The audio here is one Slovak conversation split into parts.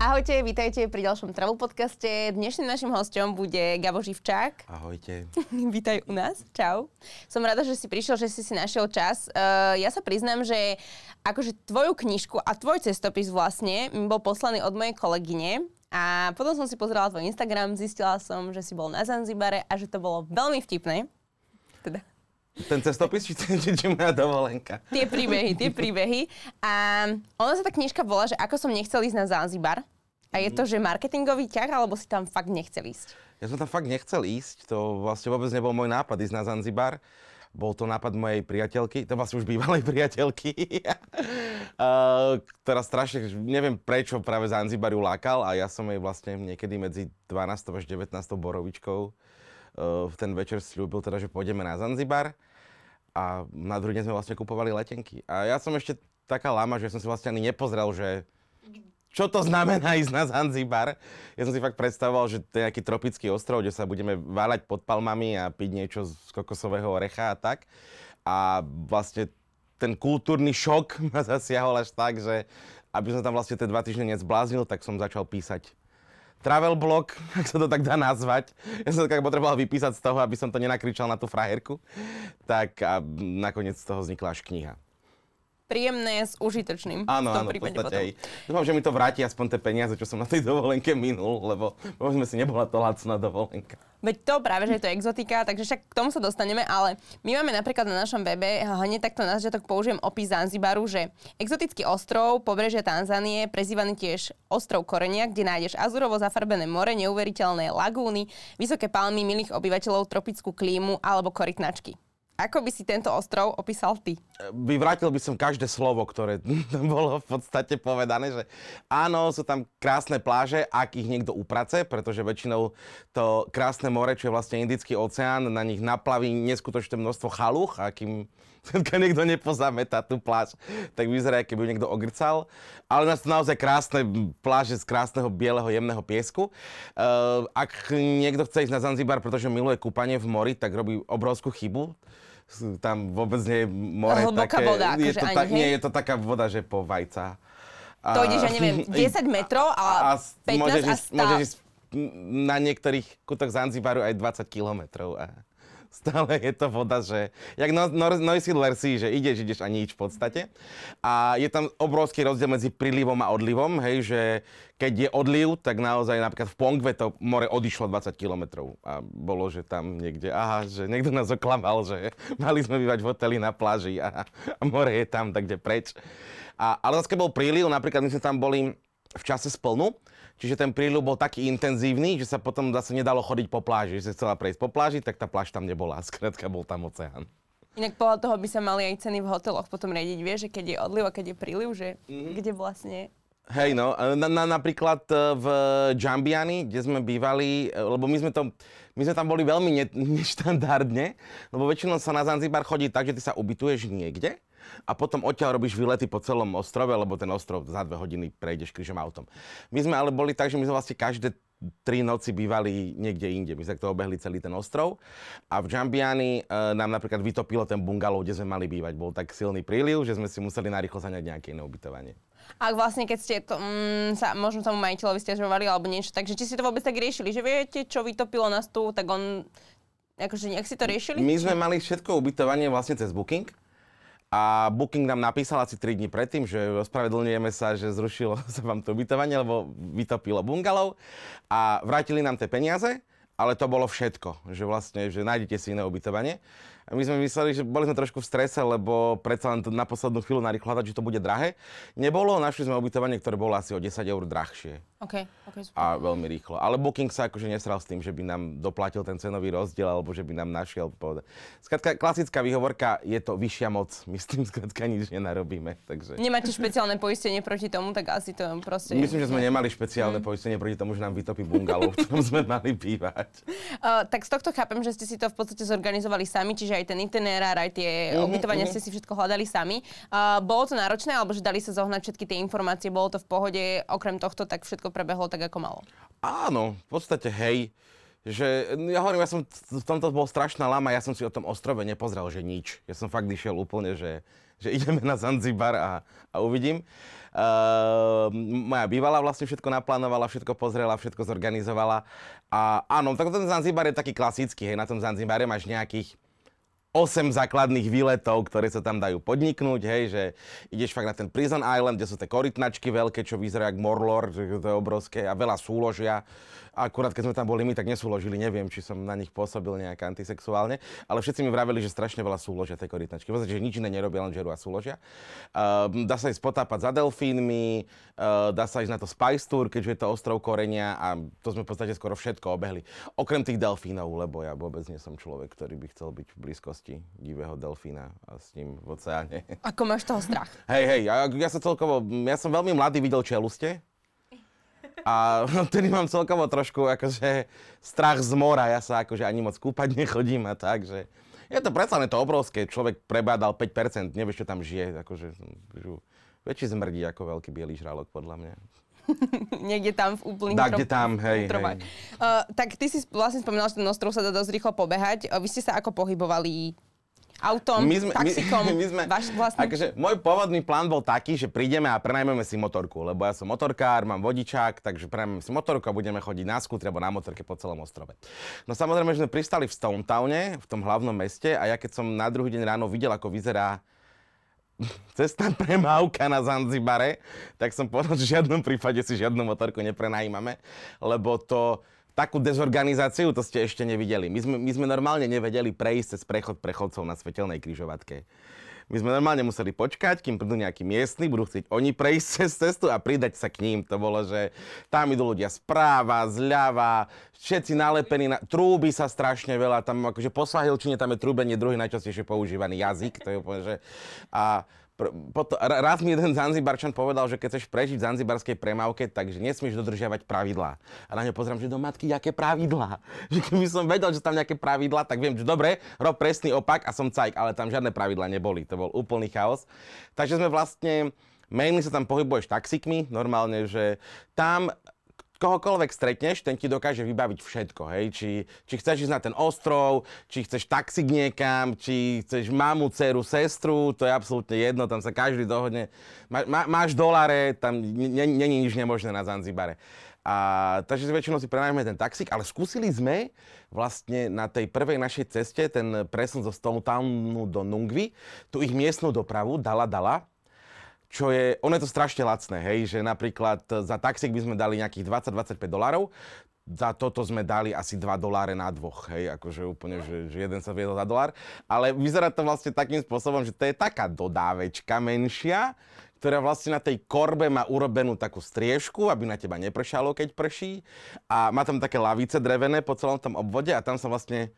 Ahojte, vítajte pri ďalšom Travel podcaste. Dnešným našim hostom bude Gabo Živčák. Ahojte. Vítaj u nás. Čau. Som rada, že si prišiel, že si si našiel čas. Uh, ja sa priznám, že akože tvoju knižku a tvoj cestopis vlastne mi bol poslaný od mojej kolegyne, a potom som si pozerala tvoj Instagram, zistila som, že si bol na Zanzibare a že to bolo veľmi vtipné. Teda ten cestopis, či, či, či moja dovolenka? Tie príbehy, tie príbehy. A ona sa tá knižka volá, že ako som nechcel ísť na Zanzibar. A je to, že marketingový ťah, alebo si tam fakt nechcel ísť? Ja som tam fakt nechcel ísť. To vlastne vôbec nebol môj nápad ísť na Zanzibar. Bol to nápad mojej priateľky, to vlastne už bývalej priateľky, ktorá strašne, neviem prečo práve Zanzibar ju lákal a ja som jej vlastne niekedy medzi 12. až 19. borovičkou v ten večer slúbil teda, že pôjdeme na Zanzibar a na druhý deň sme vlastne kupovali letenky. A ja som ešte taká lama, že som si vlastne ani nepozrel, že čo to znamená ísť na Zanzibar. Ja som si fakt predstavoval, že to je nejaký tropický ostrov, kde sa budeme váľať pod palmami a piť niečo z kokosového orecha a tak. A vlastne ten kultúrny šok ma zasiahol až tak, že aby som tam vlastne tie dva týždne nezbláznil, tak som začal písať travel blog, ak sa to tak dá nazvať. Ja som tak potreboval vypísať z toho, aby som to nenakričal na tú frajerku. Tak a nakoniec z toho vznikla až kniha príjemné s užitočným. Áno, áno, v podstate aj. Dúfam, že mi to vráti aspoň tie peniaze, čo som na tej dovolenke minul, lebo povedzme si, nebola to lacná dovolenka. Veď to práve, že je to exotika, takže však k tomu sa dostaneme, ale my máme napríklad na našom webe, hneď takto na začiatok použijem opis Zanzibaru, že exotický ostrov, pobrežia Tanzánie, prezývaný tiež ostrov Korenia, kde nájdeš azurovo zafarbené more, neuveriteľné lagúny, vysoké palmy, milých obyvateľov, tropickú klímu alebo korytnačky. Ako by si tento ostrov opísal ty? Vyvrátil by som každé slovo, ktoré bolo v podstate povedané, že áno, sú tam krásne pláže, ak ich niekto uprace, pretože väčšinou to krásne more, čo je vlastne Indický oceán, na nich naplaví neskutočné množstvo chaluch a kým keď niekto nepozametá tú pláž, tak vyzerá, keby niekto ogrcal. Ale nás to naozaj krásne pláže z krásneho bieleho jemného piesku. Uh, ak niekto chce ísť na Zanzibar, pretože miluje kúpanie v mori, tak robí obrovskú chybu tam vôbec nie je more Hlboká také... voda, je akože to ani, ta, hej? Nie, je to taká voda, že po vajca. A, to ide, že neviem, 10 metrov a, a 15 môžeš a stále... Môžeš ísť na niektorých kutoch Zanzibaru aj 20 kilometrov. A stále je to voda, že jak no, no, že ideš, ideš a nič v podstate. A je tam obrovský rozdiel medzi prílivom a odlivom, hej, že keď je odliv, tak naozaj napríklad v Pongve to more odišlo 20 kilometrov a bolo, že tam niekde, aha, že niekto nás oklamal, že mali sme bývať v hoteli na pláži a, a more je tam, tak kde preč. A, ale zase bol príliv, napríklad my sme tam boli v čase splnu, Čiže ten príľub bol taký intenzívny, že sa potom zase nedalo chodiť po pláži. Že sa chcela prejsť po pláži, tak tá pláž tam nebola. Skrátka bol tam oceán. Inak podľa toho by sa mali aj ceny v hoteloch potom riadiť, vieš, že keď je odliv a keď je príliv, že mm-hmm. kde vlastne... Hej, no, na, na, napríklad e, v Jambiani, kde sme bývali, e, lebo my sme, to, my sme tam boli veľmi ne, neštandardne, lebo väčšinou sa na Zanzibar chodí tak, že ty sa ubytuješ niekde a potom odtiaľ robíš výlety po celom ostrove, lebo ten ostrov za dve hodiny prejdeš krížom autom. My sme ale boli tak, že my sme vlastne každé tri noci bývali niekde inde. My sme to obehli celý ten ostrov a v Jambiani e, nám napríklad vytopilo ten bungalov, kde sme mali bývať. Bol tak silný príliv, že sme si museli narýchlo zaňať nejaké iné ubytovanie. A vlastne keď ste to, mm, sa možno tomu majiteľovi stiažovali alebo niečo, takže či si to vôbec tak riešili, že viete, čo vytopilo nás tu, tak on, akože nejak si to riešili? My sme mali všetko ubytovanie vlastne cez Booking. A Booking nám napísal asi 3 dní predtým, že ospravedlňujeme sa, že zrušilo sa vám to ubytovanie, lebo vytopilo bungalov a vrátili nám tie peniaze, ale to bolo všetko, že vlastne, že nájdete si iné ubytovanie. A my sme mysleli, že boli sme trošku v strese, lebo predsa len na poslednú chvíľu narýchlo hľadať, že to bude drahé. Nebolo, našli sme ubytovanie, ktoré bolo asi o 10 eur drahšie. OK, OK, super. A veľmi rýchlo. Ale Booking sa akože nesral s tým, že by nám doplatil ten cenový rozdiel, alebo že by nám našiel povedať. Skrátka, klasická výhovorka, je to vyššia moc. My s tým skrátka nič nenarobíme. Takže... Nemáte špeciálne poistenie proti tomu, tak asi to proste... Myslím, že sme nemali špeciálne mm. poistenie proti tomu, že nám vytopí bungalov, v ktorom sme mali bývať. Uh, tak z tohto chápem, že ste si to v podstate zorganizovali sami, čiže aj ten itinerár, aj tie mm-hmm, ubytovania mm-hmm. ste si všetko hľadali sami. Uh, bolo to náročné, alebo že dali sa zohnať všetky tie informácie, bolo to v pohode, okrem tohto, tak všetko prebehlo tak, ako malo? Áno, v podstate hej. Že, ja hovorím, ja som v tomto bol strašná lama, ja som si o tom ostrove nepozrel, že nič. Ja som fakt išiel úplne, že že ideme na Zanzibar a, a uvidím. Uh, moja bývalá vlastne všetko naplánovala, všetko pozrela, všetko zorganizovala. A áno, tak ten Zanzibar je taký klasický, hej, na tom Zanzibare máš nejakých 8 základných výletov, ktoré sa tam dajú podniknúť, hej, že ideš fakt na ten Prison Island, kde sú tie korytnačky veľké, čo vyzerajú ako Morlor, že to je obrovské a veľa súložia. Akurát keď sme tam boli my, tak nesúložili, neviem, či som na nich pôsobil nejak antisexuálne, ale všetci mi vraveli, že strašne veľa súložia tej korytnačky. Vlastne, že nič iné nerobia, len žerú a súložia. Uh, dá sa ísť potápať za delfínmi, uh, dá sa ísť na to Spice Tour, keďže je to ostrov Korenia a to sme v podstate skoro všetko obehli. Okrem tých delfínov, lebo ja vôbec nie som človek, ktorý by chcel byť v blízkosti divého delfína a s ním v oceáne. Ako máš toho strach? Hej, hej, ja, ja som celkovo, ja som veľmi mladý videl čeluste, a vtedy mám celkovo trošku akože strach z mora. Ja sa akože ani moc kúpať nechodím a tak, že... Je to predsa to obrovské. Človek prebádal 5%, nevieš, čo tam žije. Akože, že, väčší zmrdí ako veľký bielý žralok, podľa mňa. Niekde tam v úplných Tak, kde tam, hej, hej. Uh, tak ty si vlastne spomínal, že ten ostrov sa dá dosť rýchlo pobehať. Uh, vy ste sa ako pohybovali autom, my sme, taxikom, my, my sme, váš vlastný... Akože, môj pôvodný plán bol taký, že prídeme a prenajmeme si motorku, lebo ja som motorkár, mám vodičák, takže prenajmeme si motorku a budeme chodiť na skútri alebo na motorke po celom ostrove. No samozrejme, že sme pristali v Stone Towne, v tom hlavnom meste a ja keď som na druhý deň ráno videl, ako vyzerá cestná premávka na Zanzibare, tak som povedal, že v žiadnom prípade si žiadnu motorku neprenajímame, lebo to takú dezorganizáciu to ste ešte nevideli. My sme, my sme normálne nevedeli prejsť cez prechod prechodcov na svetelnej kryžovatke. My sme normálne museli počkať, kým prídu nejakí miestni, budú chcieť oni prejsť cez cestu a pridať sa k ním. To bolo, že tam idú ľudia správa, zľava, všetci nalepení, na... trúby sa strašne veľa, tam akože po svahilčine tam je trúbenie druhý najčastejšie používaný jazyk, to je úplne, že... A potom, raz mi jeden Zanzibarčan povedal, že keď chceš prežiť v zanzibarskej premávke, takže nesmieš dodržiavať pravidlá. A na ňo pozriem, že do matky, aké pravidlá? Že keby som vedel, že tam nejaké pravidlá, tak viem, že dobre, rob presný opak a som cajk, ale tam žiadne pravidlá neboli. To bol úplný chaos. Takže sme vlastne mainly sa tam pohybuješ taxikmi, normálne, že tam kohokoľvek stretneš, ten ti dokáže vybaviť všetko, hej. Či, či chceš ísť na ten ostrov, či chceš taxik niekam, či chceš mamu, dceru, sestru, to je absolútne jedno, tam sa každý dohodne. Má, má, máš dolare, tam není nič nemožné na Zanzibare. A, takže väčšinou si prenajme ten taxík, ale skúsili sme vlastne na tej prvej našej ceste ten presun zo Stone Townu do Nungvi, tú ich miestnú dopravu, dala, dala, čo je, ono je to strašne lacné, hej, že napríklad za taxík by sme dali nejakých 20-25 dolárov, za toto sme dali asi 2 doláre na dvoch, hej, akože úplne, že, že jeden sa viedol za dolár. Ale vyzerá to vlastne takým spôsobom, že to je taká dodávečka menšia, ktorá vlastne na tej korbe má urobenú takú striežku, aby na teba nepršalo, keď prší. A má tam také lavice drevené po celom tom obvode a tam sa vlastne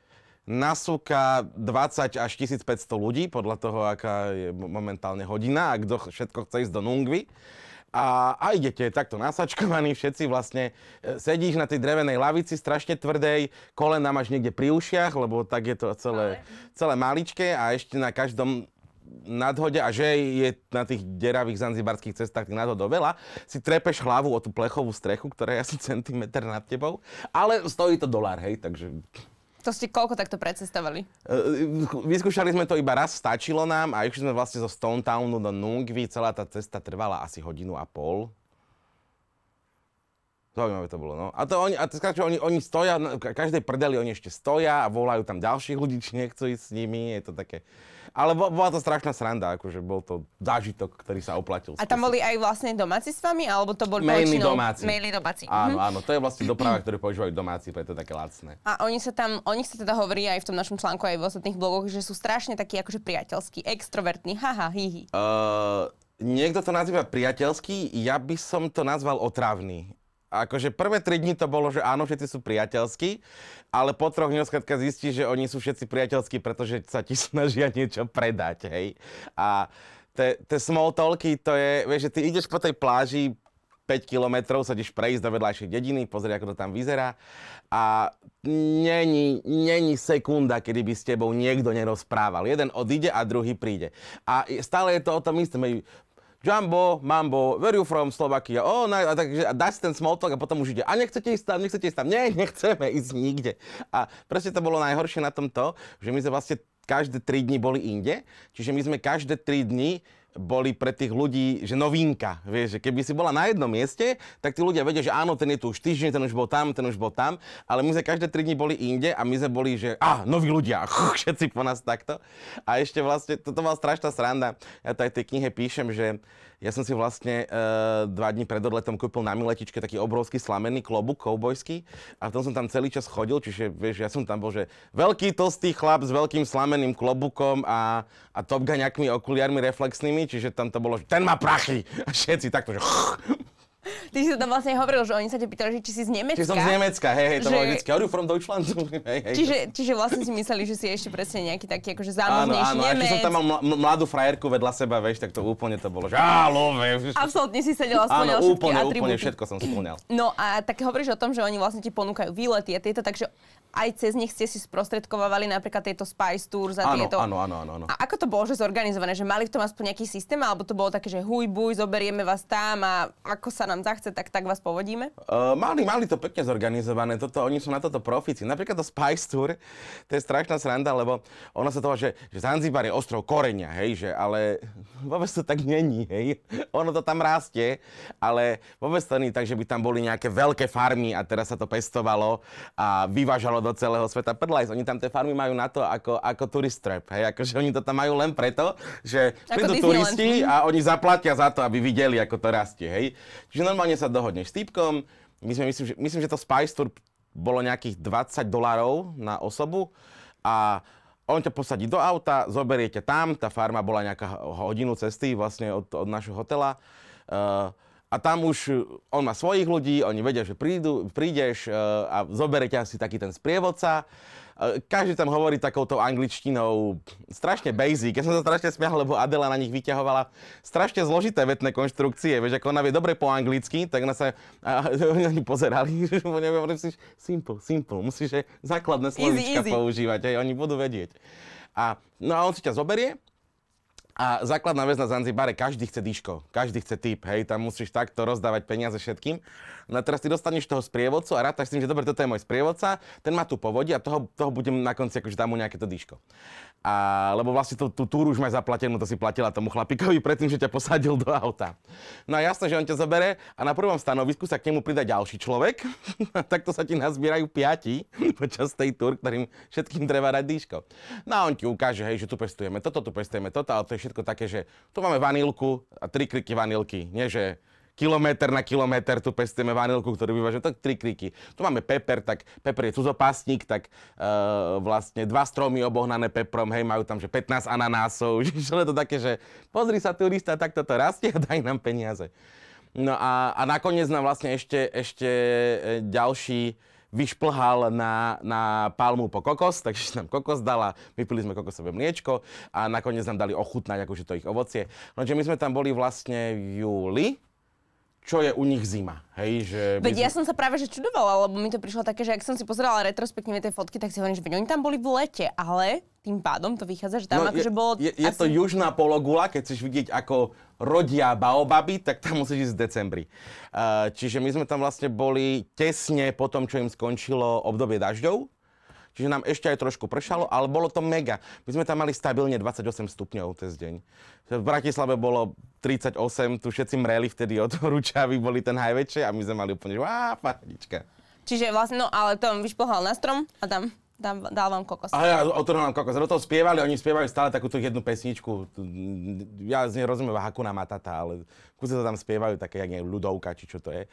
nasúka 20 až 1500 ľudí, podľa toho, aká je momentálne hodina a kto všetko chce ísť do Nungvy. A, a idete takto nasačkovaní, všetci vlastne e, sedíš na tej drevenej lavici, strašne tvrdej, kolena máš niekde pri ušiach, lebo tak je to celé, celé maličké a ešte na každom nadhode a že je na tých deravých zanzibarských cestách tých nadhodov veľa, si trepeš hlavu o tú plechovú strechu, ktorá je asi centimetr nad tebou, ale stojí to dolár, hej, takže to ste koľko takto precestovali? Uh, vyskúšali sme to iba raz, stačilo nám a išli sme vlastne zo Stone Townu do Nungvi. Celá tá cesta trvala asi hodinu a pol. Zaujímavé to bolo, no. A to oni, a to skrát, oni, oni stoja, každej prdeli oni ešte stoja a volajú tam ďalších ľudí, či nechcú ísť s nimi, je to také... Ale bola to strašná sranda, akože bol to zážitok, ktorý sa oplatil. A tam boli aj vlastne domáci s vami, alebo to boli Mainly domáci. Mainly domáci. Áno, mhm. áno, to je vlastne doprava, ktorú používajú domáci, preto je také lacné. A oni sa tam, o nich sa teda hovorí aj v tom našom článku, aj v ostatných blogoch, že sú strašne takí akože priateľskí, extrovertní, haha, hihi. Uh, niekto to nazýva priateľský, ja by som to nazval otravný akože prvé tri dni to bolo, že áno, všetci sú priateľskí, ale po troch dňoch skladka zistí, že oni sú všetci priateľskí, pretože sa ti snažia niečo predať, hej. A tie small talky, to je, vieš, že ty ideš po tej pláži 5 kilometrov, sa ideš prejsť do vedľajšej dediny, pozrieť, ako to tam vyzerá a není, není sekunda, kedy by s tebou niekto nerozprával. Jeden odíde a druhý príde. A stále je to o tom istom. Jumbo, Mambo, where you from, Slovakia, oh, no, a takže a dá si ten small talk a potom už ide, a nechcete ísť tam, nechcete ísť tam, nie, nechceme ísť nikde. A proste to bolo najhoršie na tom to, že my sme vlastne každé 3 dní boli inde, čiže my sme každé 3 dní boli pre tých ľudí, že novinka. Vieš, že keby si bola na jednom mieste, tak tí ľudia vedia, že áno, ten je tu už týždeň, ten už bol tam, ten už bol tam, ale my sme každé 3 dní boli inde a my sme boli, že á, noví ľudia, všetci po nás takto. A ešte vlastne, toto bola strašná sranda. Ja to aj v tej knihe píšem, že ja som si vlastne uh, dva dní pred odletom kúpil na Miletičke taký obrovský slamený klobúk koubojský a v tom som tam celý čas chodil, čiže vieš, ja som tam bol, že veľký tlstý chlap s veľkým slameným klobúkom a, a topgaňakmi okuliarmi reflexnými, čiže tam to bolo, že ten má prachy! A všetci takto, že Ty si to tam vlastne hovoril, že oni sa ťa pýtali, že či si z Nemecka. Či som z Nemecka, hej, hej, to že... bolo vždycky, are you from Deutschland? hej, hej. Čiže, čiže vlastne si mysleli, že si ešte presne nejaký taký akože zámožnejší áno, áno, Nemec. Áno, som tam mal mladú frajerku vedľa seba, vieš, tak to úplne to bolo, že álo, vieš. Absolútne si sedel a splňal všetky úplne, atribúty. úplne všetko som splňal. No a tak hovoríš o tom, že oni vlastne ti ponúkajú výlety a tieto, takže aj cez nich ste si sprostredkovávali napríklad tieto Spice Tours a áno, tieto. Áno, áno, áno, áno. A ako to bolo, že zorganizované? Že mali v tom aspoň nejaký systém, alebo to bolo také, že huj, buj, zoberieme vás tam a ako sa nám zachce, tak, tak vás povodíme? Uh, mali, mali to pekne zorganizované. Toto, oni sú na toto profici. Napríklad to Spice Tour, to je strašná sranda, lebo ono sa toho, že, že Zanzibar je ostrov koreňa, hej, že, ale vôbec to tak není, hej. Ono to tam rastie, ale vôbec to nie tak, že by tam boli nejaké veľké farmy a teraz sa to pestovalo a vyvážalo do celého sveta prdlajs. Oni tam tie farmy majú na to ako, ako tourist trap. Hej? Akože oni to tam majú len preto, že prídu turisti a oni zaplatia za to, aby videli, ako to rastie. Hej? Čiže normálne sa dohodneš s týpkom. My sme, myslím, že, myslím, že to Spice Tour bolo nejakých 20 dolárov na osobu a on ťa posadí do auta, zoberiete tam, tá farma bola nejaká hodinu cesty vlastne od, od našho hotela. Uh, a tam už e, on má svojich ľudí, oni vedia, že prídu, prídeš e, a zoberete asi taký ten sprievodca. E, každý tam hovorí takouto angličtinou strašne basic. Ja som sa strašne smial, lebo Adela na nich vyťahovala strašne zložité vetné konštrukcie. Vieš, ako ona vie dobre po anglicky, tak na sa a, oni pozerali, že musíš simple, simple, musíš základné slovíčka používať, aj oni budú vedieť. A, no a on si ťa zoberie a základná vec na Zanzibare, každý chce diško, každý chce typ, hej, tam musíš takto rozdávať peniaze všetkým. No a teraz ty dostaneš toho sprievodcu a rátaš s tým, že dobre, toto je môj sprievodca, ten má tu povodí a toho, toho budem na konci akože dám mu nejaké to diško. A, lebo vlastne tú, tú túru už máš zaplatenú, to si platila tomu chlapikovi predtým, že ťa posadil do auta. No a jasné, že on ťa zobere a na prvom stanovisku sa k nemu pridá ďalší človek. takto sa ti nazbierajú piati počas tej túr, ktorým všetkým treba dať dýško. No a on ti ukáže, hej, že tu pestujeme toto, tu pestujeme toto, ale to je všetko také, že tu máme vanilku a tri kriky vanilky. Nie, že kilometr na kilometr tu pestujeme vanilku, ktorú vyváža, tak tri kriky. Tu máme peper, tak peper je cuzopásnik, tak uh, vlastne dva stromy obohnané peprom, hej, majú tam, že 15 ananásov, že to také, že pozri sa turista, tak toto rastie a daj nám peniaze. No a, a nakoniec nám vlastne ešte, ešte e, ďalší vyšplhal na, na palmu po kokos, takže nám kokos dala, vypili sme kokosové mliečko a nakoniec nám dali ochutnať akože to ich ovocie. Lenže my sme tam boli vlastne v júli, čo je u nich zima. Hej, že veď sme... ja som sa práve že čudovala, lebo mi to prišlo také, že ak som si pozerala retrospektívne tie fotky, tak si hovorím, že oni tam boli v lete, ale tým pádom to vychádza, že tam no, akože bolo... Je, je asi... to južná pologula, keď chceš vidieť, ako rodia baobaby, tak tam musíš ísť v decembri. Uh, čiže my sme tam vlastne boli tesne po tom, čo im skončilo obdobie dažďov. Čiže nám ešte aj trošku pršalo, ale bolo to mega. My sme tam mali stabilne 28 stupňov cez deň. V Bratislave bolo 38, tu všetci mreli vtedy od ručavy, boli ten najväčšie a my sme mali úplne, že á. Čiže vlastne, no ale to vyšplhal na strom a tam dám, dal vám kokos. A ja otrhol vám kokos. Do toho spievali, oni spievajú stále takúto jednu pesničku. Ja z nej rozumiem Hakuna Matata, ale kúse to tam spievajú také, jak ľudovka, či čo to je.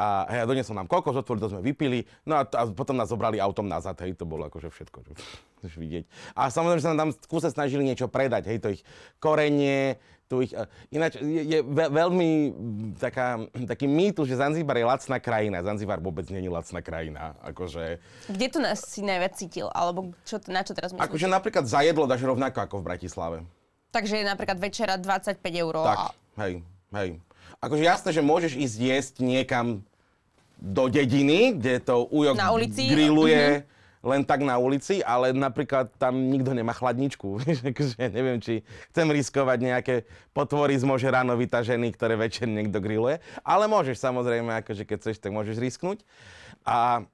A ja donesol nám kokos, otvorili, to sme vypili, no a, a potom nás zobrali autom nazad, hej, to bolo akože všetko, čo chceš vidieť. A samozrejme, že sa nám tam kúse snažili niečo predať, hej, to ich korenie, tu ich, ináč je, je veľmi taká, taký mýtus, že Zanzibar je lacná krajina. Zanzibar vôbec je lacná krajina. Akože... Kde tu nás si najviac cítil? Alebo čo, na čo teraz myslíš? Akože napríklad za jedlo dáš rovnako ako v Bratislave. Takže je napríklad večera 25 eur. Tak, a... hej, hej. Akože jasné, že môžeš ísť jesť niekam do dediny, kde to ujok na ulici. grilluje mm-hmm. len tak na ulici, ale napríklad tam nikto nemá chladničku. Takže neviem, či chcem riskovať nejaké potvory z možerano vytažený, ktoré večer niekto grilluje. Ale môžeš samozrejme, akože keď chceš, tak môžeš risknúť. A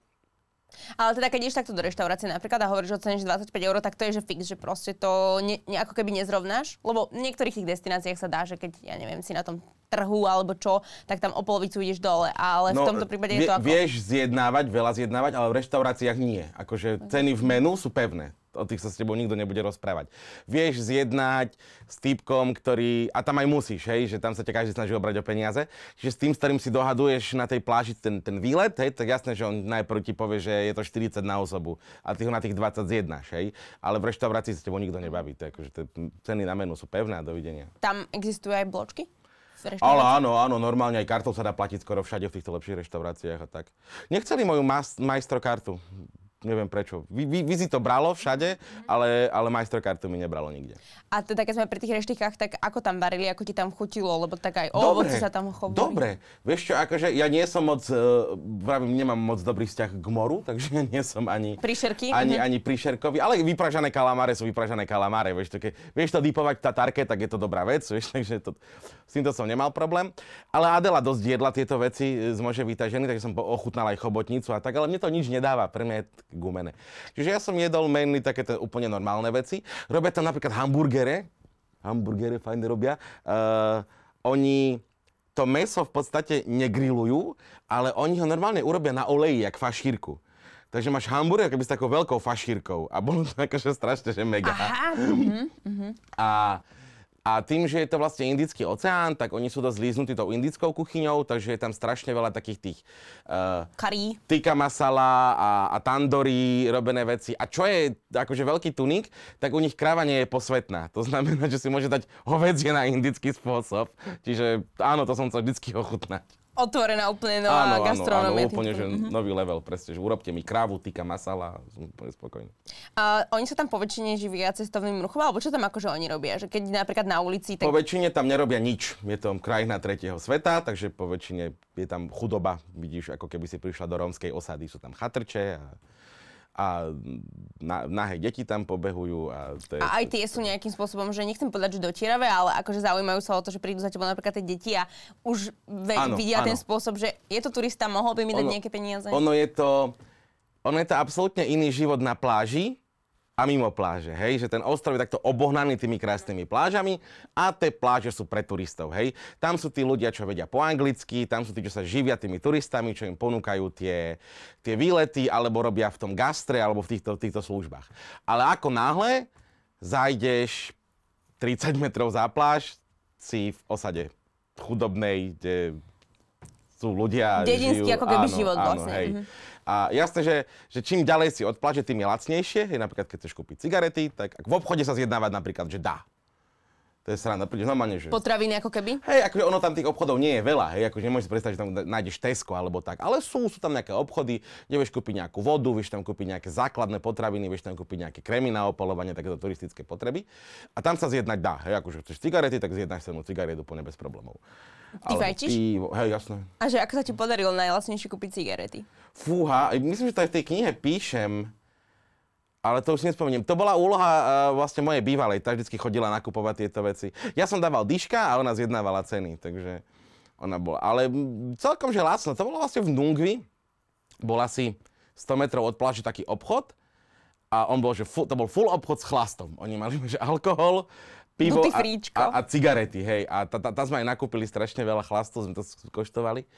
Ale teda, keď ideš takto do reštaurácie napríklad a hovoríš, že oceníš 25 eur, tak to je že fix, že proste to ne, ne, ako keby nezrovnáš. Lebo v niektorých tých destináciách sa dá, že keď, ja neviem, si na tom trhu alebo čo, tak tam o polovicu ideš dole. Ale v tomto prípade je to ako... Vieš zjednávať, veľa zjednávať, ale v reštauráciách nie. Akože ceny v menu sú pevné o tých sa s tebou nikto nebude rozprávať. Vieš zjednať s typkom, ktorý, a tam aj musíš, hej, že tam sa ťa každý snaží obrať o peniaze, čiže s tým, s ktorým si dohaduješ na tej pláži ten, ten výlet, hej, tak jasné, že on najprv ti povie, že je to 40 na osobu a ty ho na tých 20 zjednáš, hej, ale v reštaurácii sa s tebou nikto nebaví, to je akože ceny na menu sú pevné a dovidenia. Tam existujú aj bločky? Ale áno, áno, normálne aj kartou sa dá platiť skoro všade v týchto lepších reštauráciách a tak. Nechceli moju mas- majstro kartu neviem prečo. Vy, vy, vy to bralo všade, ale, ale kartu mi nebralo nikde. A teda keď sme pri tých reštikách, tak ako tam varili, ako ti tam chutilo, lebo tak aj ovoci sa tam chovali. Dobre, vieš čo, akože ja nie som moc, uh, pravím, nemám moc dobrý vzťah k moru, takže nie som ani... Príšerky? Ani, uh-huh. ani príšerkový, ale vypražané kalamáre sú vypražané kalamáre, vieš, to, keď vieš to dýpovať v tak je to dobrá vec, vieš, takže to, s týmto som nemal problém. Ale Adela dosť jedla tieto veci z može vytažený, takže som ochutnal aj chobotnicu a tak, ale mne to nič nedáva, pre mňa je gumené. Čiže ja som jedol mainly také úplne normálne veci. Robia tam napríklad hamburgere, hamburgere fajne robia. Uh, oni to meso v podstate negrilujú, ale oni ho normálne urobia na oleji, jak fašírku. Takže máš hamburger keby s takou veľkou fašírkou. A bolo to akože strašne, že mega. Aha, uh-huh, uh-huh. A a tým, že je to vlastne Indický oceán, tak oni sú dosť líznutí tou indickou kuchyňou, takže je tam strašne veľa takých tých... Uh, Curry. Tikka masala a, a tandorí robené veci. A čo je akože veľký tunik, tak u nich kráva nie je posvetná. To znamená, že si môže dať hovedzie na indický spôsob. Čiže áno, to som chcel vždycky ochutnať otvorená úplne nová áno, gastronomia. Áno, úplne, že mm-hmm. nový level, presne, že urobte mi krávu, týka masala, som úplne spokojný. A oni sa tam po väčšine živia cestovným ruchom, alebo čo tam akože oni robia? Že keď napríklad na ulici... Tak... Po väčšine tam nerobia nič. Je to krajina tretieho sveta, takže po väčšine je tam chudoba. Vidíš, ako keby si prišla do rómskej osady, sú tam chatrče a a na, nahé deti tam pobehujú. A, to je, a aj tie sú nejakým spôsobom, že nechcem povedať, že dotieravé, ale akože zaujímajú sa o to, že prídu za tebou napríklad tie deti a už ve- ano, vidia ano. ten spôsob, že je to turista, mohol by mi dať nejaké peniaze. Ono je to, ono je to absolútne iný život na pláži, a mimo pláže, hej, že ten ostrov je takto obohnaný tými krásnymi plážami a tie pláže sú pre turistov, hej. Tam sú tí ľudia, čo vedia po anglicky, tam sú tí, čo sa živia tými turistami, čo im ponúkajú tie, tie výlety, alebo robia v tom gastre, alebo v týchto, týchto službách. Ale ako náhle zajdeš 30 metrov za pláž, si v osade chudobnej, kde sú ľudia, Dedinský žijú, ako keby áno, život áno, vlastne. Hej. Mm-hmm. A jasné, že, že čím ďalej si od pláže, tým je lacnejšie. Hej, napríklad, keď chceš kúpiť cigarety, tak v obchode sa zjednávať napríklad, že dá. To je sranda, prídeš normálne, že... Potraviny ako keby? Hej, akože ono tam tých obchodov nie je veľa, hej, akože nemôžeš si predstaviť, že tam nájdeš Tesco alebo tak, ale sú, sú tam nejaké obchody, kde vieš kúpiť nejakú vodu, vieš tam kúpiť nejaké základné potraviny, vieš tam kúpiť nejaké kremy na opalovanie, takéto turistické potreby. A tam sa zjednať dá, hej, akože chceš cigarety, tak zjednáš sa cigaretu úplne bez problémov. Ty fajčíš? Pivo, hej, jasné. A že ako sa ti podarilo najlasnejšie kúpiť cigarety? Fúha, myslím, že to aj v tej knihe píšem, ale to už si nespomeniem. To bola úloha uh, vlastne mojej bývalej, tá vždycky chodila nakupovať tieto veci. Ja som dával dyška a ona zjednávala ceny, takže ona bola. Ale celkom, že lacno. To bolo vlastne v Nungvi. Bol asi 100 metrov od pláže taký obchod a on bol, že full, to bol full obchod s chlastom. Oni mali, že alkohol, pivo a, a, a cigarety, hej. A tam sme aj nakúpili strašne veľa chlastov, sme to koštovali,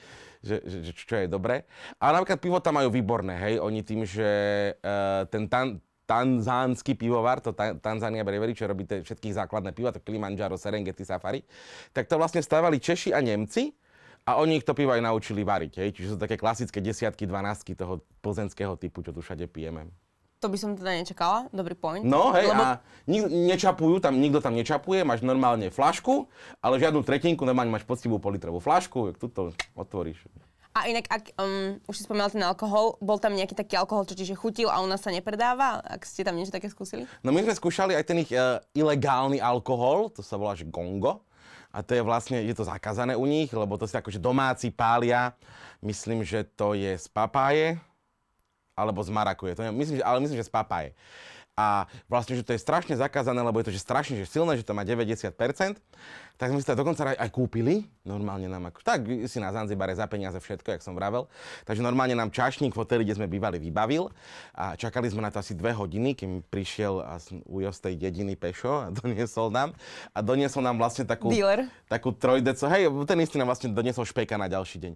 že, že, čo je dobré. A napríklad pivo tam majú výborné, hej. Oni tým, že uh, ten tan, tanzánsky pivovar, to Tanzania Brewery, čo robí všetkých základné piva, to Kilimanjaro, Serengeti, Safari, tak to vlastne stávali Češi a Nemci, a oni ich to pivo aj naučili variť, hej? čiže sú také klasické desiatky, dvanáctky toho plzenského typu, čo tu všade pijeme. To by som teda nečakala, dobrý point. No hej, lebo... a nik- nečapujú, tam, nikto tam nečapuje, máš normálne flašku, ale žiadnu tretinku, normálne máš poctivú politrovú flašku, jak tuto otvoríš. A inak, ak um, už si spomínal ten alkohol, bol tam nejaký taký alkohol, čo čiže chutil a u nás sa nepredáva? Ak ste tam niečo také skúsili? No my sme skúšali aj ten ich uh, ilegálny alkohol, to sa volá, že gongo. A to je vlastne, je to zakázané u nich, lebo to si akože domáci pália. Myslím, že to je z papáje, alebo z marakuje. To je, myslím, že, ale myslím, že z papáje. A vlastne, že to je strašne zakázané, lebo je to že strašne že silné, že to má 90%, tak sme si to dokonca aj, aj kúpili. Normálne nám ako, tak si na Zanzibare za peniaze všetko, jak som vravel. Takže normálne nám čašník v hoteli, kde sme bývali, vybavil a čakali sme na to asi dve hodiny, kým prišiel Ujo z tej dediny pešo a doniesol nám. A doniesol nám vlastne takú, Dealer. takú trojdeco, hej, ten istý nám vlastne doniesol špejka na ďalší deň.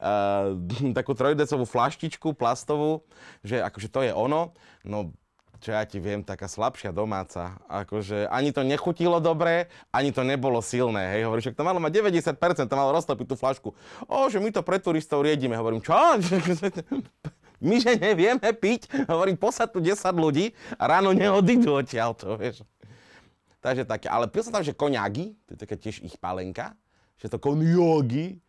Uh, takú trojdecovú flaštičku plastovú, že akože to je ono. No čo ja ti viem, taká slabšia domáca. Akože ani to nechutilo dobre, ani to nebolo silné. Hej, hovorí, že to malo mať 90%, to malo roztopiť tú flašku. O, že my to pre turistov riedime. Hovorím, čo? My, že nevieme piť. Hovorím, posad tu 10 ľudí a ráno neodídu odtiaľ to, vieš. Takže také, ale pil sa tam, že koňagy, to je také tiež ich palenka, že to konjogi,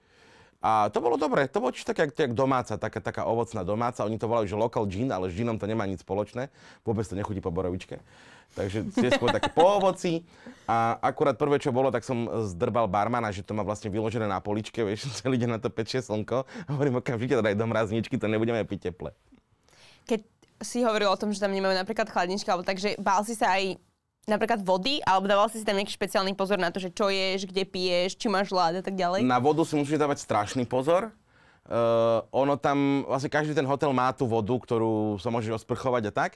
a to bolo dobre, to bolo tiež také jak domáca, taká, taká ovocná domáca. Oni to volajú, že local gin, ale s ginom to nemá nič spoločné. Vôbec to nechutí po borovičke. Takže je skôr také po ovoci. A akurát prvé, čo bolo, tak som zdrbal barmana, že to má vlastne vyložené na poličke, vieš, celý deň na to pečie slnko. A hovorím, okamžite daj do mrazničky, to nebudeme piť teple. Keď si hovoril o tom, že tam nemajú napríklad chladnička, alebo takže bál si sa aj napríklad vody, alebo dával si tam nejaký špeciálny pozor na to, že čo ješ, kde piješ, či máš ľad a tak ďalej? Na vodu si musíš dávať strašný pozor. Uh, ono tam, vlastne každý ten hotel má tú vodu, ktorú sa môžeš osprchovať a tak,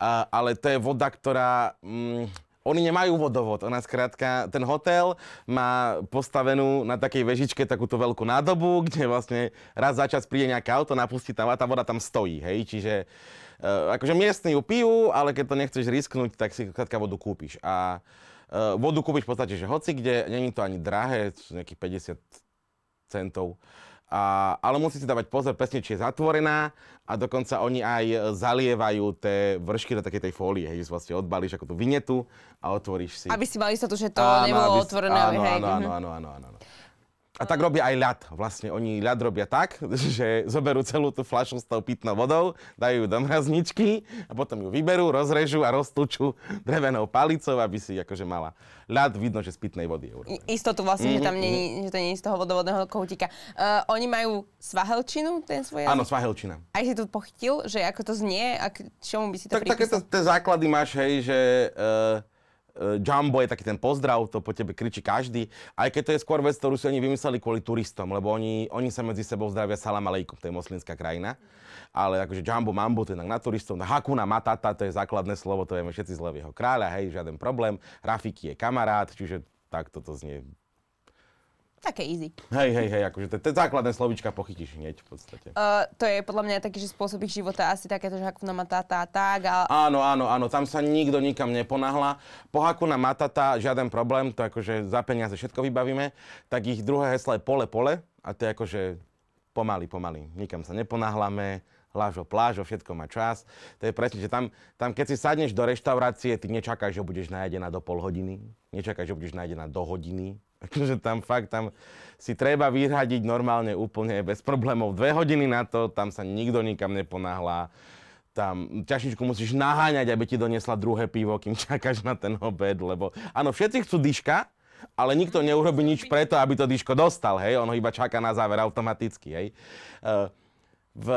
uh, ale to je voda, ktorá... Um, oni nemajú vodovod. Ona skrátka, ten hotel má postavenú na takej vežičke takúto veľkú nádobu, kde vlastne raz za čas príde nejaké auto, napustí tam a tá voda tam stojí, hej, čiže uh, akože miestni ju pijú, ale keď to nechceš risknúť, tak si skrátka vodu kúpiš. A uh, vodu kúpiš v podstate, že hoci kde, není to ani drahé, nejakých 50 centov a, ale musí si dávať pozor presne, či je zatvorená a dokonca oni aj zalievajú tie vršky do takej tej fólie, hej, že vlastne odbalíš ako tú vinetu a otvoríš si. Aby si mali istotu, že to áno, nebolo aby, otvorené. Áno, hej. áno, áno, áno, áno, áno. A tak robia aj ľad. Vlastne oni ľad robia tak, že zoberú celú tú fľašu s tou pitnou vodou, dajú ju do mrazničky a potom ju vyberú, rozrežú a roztúču drevenou palicou, aby si akože mala ľad, vidno, že z pitnej vody je urobené. Istotu vlastne, mm-hmm. že tam nie, mhm. že to nie je z toho vodovodného kohútika. Uh, oni majú svahelčinu, ten svoj jazyk? Áno, svahelčina. Aj si tu pochytil, že ako to znie a k čomu by si to tak, tie základy máš, hej, že... Uh, Jumbo je taký ten pozdrav, to po tebe kričí každý. Aj keď to je skôr vec, ktorú si oni vymysleli kvôli turistom, lebo oni, oni sa medzi sebou zdravia salam aleikum, to je moslimská krajina. Ale akože Jumbo Mambo, to je na turistov, Hakuna Matata, to je základné slovo, to vieme všetci z levého kráľa, hej, žiaden problém. Rafiki je kamarát, čiže tak toto znie Také easy. Hej, hej, hej, akože tie základné slovička pochytíš hneď v podstate. Uh, to je podľa mňa taký, že spôsob ich života asi takéto, že Hakuna Matata tak a... Áno, áno, áno, tam sa nikto nikam neponáhla. Po Hakuna Matata žiaden problém, to akože za peniaze všetko vybavíme. Tak ich druhé heslo je pole, pole a to je akože pomaly, pomaly. Nikam sa neponáhlame, lážo, plážo, všetko má čas. To je presne, že tam, tam keď si sadneš do reštaurácie, ty nečakáš, že budeš najedená do pol hodiny, nečakáš, že budeš najedená do hodiny, Takže tam fakt, tam si treba vyhradiť normálne úplne bez problémov. Dve hodiny na to, tam sa nikto nikam neponáhla. Tam ťažničku musíš naháňať, aby ti doniesla druhé pivo, kým čakáš na ten obed, lebo áno, všetci chcú dyška, ale nikto neurobi nič preto, aby to dyško dostal, hej, ono iba čaká na záver automaticky, hej. Uh, v,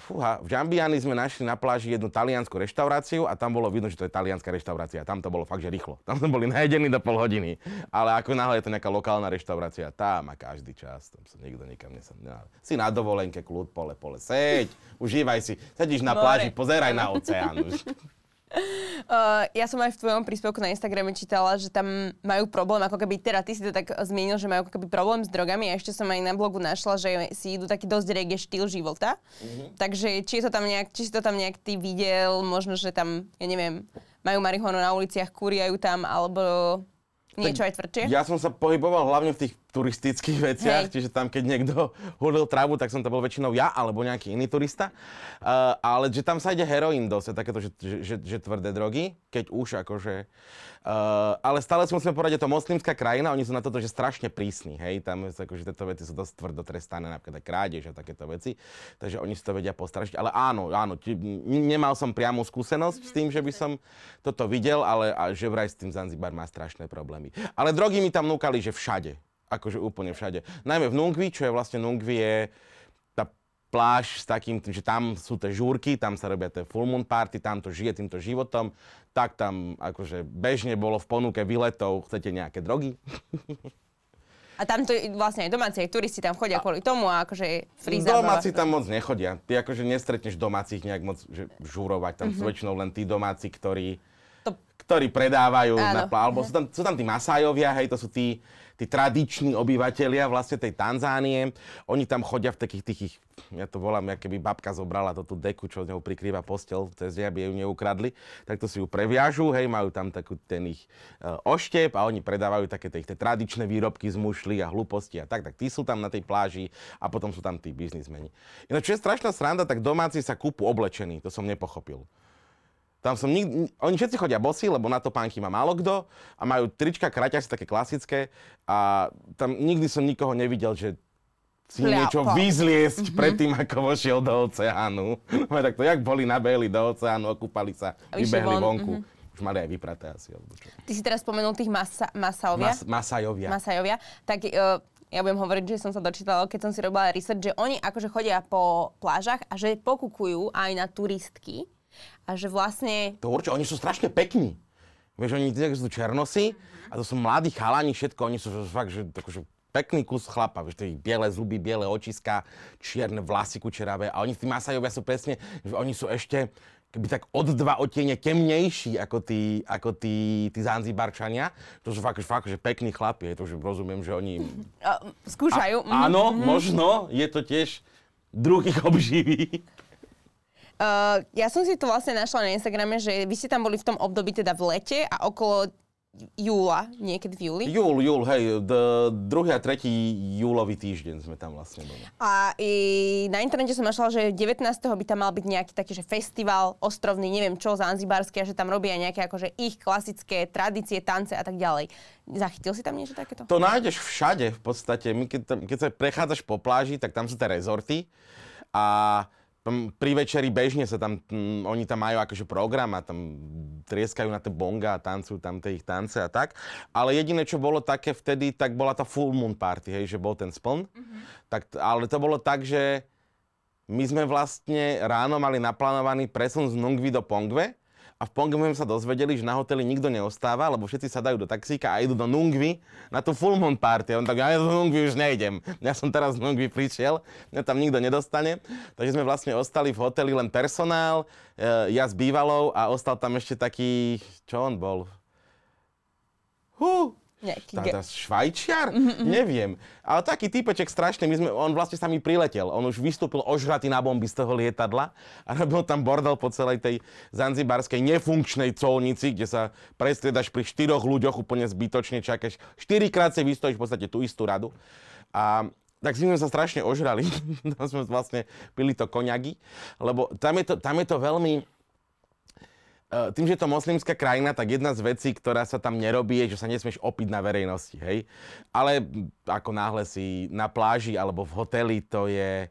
fúha, v Žambiani sme našli na pláži jednu taliansku reštauráciu a tam bolo vidno, že to je talianská reštaurácia. Tam to bolo fakt, že rýchlo. Tam sme boli najedení do pol hodiny. Ale ako náhle je to nejaká lokálna reštaurácia, tam má každý čas. Tam sa nikto nikam nesam. Si na dovolenke, kľud, pole, pole, seď, užívaj si. Sedíš na pláži, pozeraj na oceán. Uh, ja som aj v tvojom príspevku na Instagrame čítala, že tam majú problém, ako keby, teda ty si to tak zmienil, že majú ako keby problém s drogami a ešte som aj na blogu našla, že si idú taký dosť reggae štýl života. Mm-hmm. Takže či, je to tam nejak, či si to tam nejak ty videl, možno, že tam, ja neviem, majú marihuanu na uliciach, kúriajú tam, alebo niečo aj tvrdšie? Ja som sa pohyboval hlavne v tých turistických veciach, Hej. čiže tam, keď niekto hulil trávu, tak som to bol väčšinou ja alebo nejaký iný turista. Uh, ale že tam sa ide heroín dosť, takéto, že, že, že, že tvrdé drogy, keď už akože... Uh, ale stále si musíme povedať, je to moslimská krajina, oni sú na toto, že strašne prísni, hej, tam akože tieto veci sú dosť tvrdo trestané, napríklad krádež a takéto veci, takže oni si to vedia postražiť. Ale áno, áno, či, nemal som priamu skúsenosť s tým, že by som toto videl, ale a, že vraj s tým Zanzibar má strašné problémy. Ale drogy mi tam núkali, že všade akože úplne všade. Najmä v Nungvi, čo je vlastne Nungvi je tá pláž s takým, že tam sú tie žúrky, tam sa robia tie full moon party, tam to žije týmto životom, tak tam akože bežne bolo v ponuke výletov, chcete nejaké drogy? A tam to vlastne aj domáci, aj turisti tam chodia kvôli tomu a akože zábava. Domáci tam moc nechodia. Ty akože nestretneš domácich nejak moc že, žúrovať. Tam mm-hmm. sú väčšinou len tí domáci, ktorí, To- ktorí predávajú Áno. na alebo sú tam, sú tam tí masájovia, hej, to sú tí, tí tradiční obyvateľia vlastne tej Tanzánie. Oni tam chodia v takých tých, ja to volám, ja keby babka zobrala to tú deku, čo z ňou prikrýva postel, cez deň, aby ju neukradli, tak to si ju previažu, hej, majú tam takú ten ich uh, oštep a oni predávajú také tie, tie tradičné výrobky z mušly a hlúposti a tak, tak tí sú tam na tej pláži a potom sú tam tí biznismeni. Ináč, čo je strašná sranda, tak domáci sa kúpu oblečení, to som nepochopil. Tam som nikdy, oni všetci chodia bosí, lebo na to pánky má málo kto a majú trička, kraťasy také klasické a tam nikdy som nikoho nevidel, že si Hľa, niečo vyzliesť mm-hmm. predtým, ako vošiel do oceánu. No tak to jak boli, nabehli do oceánu, okúpali sa, vybehli von, vonku. Už mali aj vypraté asi, alebo čo. Ty si teraz spomenul tých masa, masaovia. Mas, masajovia. Masajovia. Tak uh, ja budem hovoriť, že som sa dočítala, keď som si robila research, že oni akože chodia po plážach a že pokukujú aj na turistky. A že vlastne... To určite, oni sú strašne pekní. Vieš, oni sú černosy a to sú mladí chalani, všetko, oni sú fakt, že akože pekný kus chlapa, vieš, ich biele zuby, biele očiska, čierne vlasy kučeravé a oni tí masajovia sú presne, že oni sú ešte keby tak od dva otiene temnejší ako tí, ako tí, tí Zanzibarčania. To sú fakt, fakt že pekní chlapi, je to, že rozumiem, že oni... Skúšajú. mhm. Áno, možno, je to tiež druh ich obživy. Uh, ja som si to vlastne našla na Instagrame, že vy ste tam boli v tom období teda v lete a okolo júla, niekedy v júli. Júl, júl, hej, d- druhý a tretí júlový týždeň sme tam vlastne boli. A i na internete som našla, že 19. by tam mal byť nejaký taký, že festival ostrovný, neviem čo, zanzibarský, a že tam robia nejaké akože ich klasické tradície, tance a tak ďalej. Zachytil si tam niečo takéto? To nájdeš všade v podstate. My keď, tam, keď sa prechádzaš po pláži, tak tam sú tie rezorty a tam pri večeri bežne sa tam, mm, oni tam majú akože program a tam trieskajú na tie bonga a tancujú tam tie ich tance a tak. Ale jediné, čo bolo také vtedy, tak bola tá full moon party, hej, že bol ten spln. Tak, ale to bolo tak, že my sme vlastne ráno mali naplánovaný presun z Nungvi do Pongve a v Pongve sme sa dozvedeli, že na hoteli nikto neostáva, lebo všetci sa dajú do taxíka a idú do Nungvi na tú full moon party. On tak, ja do Nungvi už nejdem. Ja som teraz z Nungvi prišiel, mňa tam nikto nedostane. Takže sme vlastne ostali v hoteli len personál, e, ja s bývalou a ostal tam ešte taký, čo on bol? Hú, Nejaký tá, tá Švajčiar? Neviem. Ale taký typeček strašný, my sme, on vlastne sa mi priletel. On už vystúpil ožratý na bomby z toho lietadla a robil tam bordel po celej tej zanzibarskej nefunkčnej colnici, kde sa prestriedaš pri štyroch ľuďoch úplne zbytočne, čakáš. Štyrikrát si vystojíš v podstate tú istú radu. A tak si sme sa strašne ožrali. tam sme vlastne pili to koňagy, lebo tam je to, tam je to veľmi... Uh, tým, že je to moslimská krajina, tak jedna z vecí, ktorá sa tam nerobí, je, že sa nesmieš opiť na verejnosti, hej. Ale ako náhle si na pláži alebo v hoteli, to je,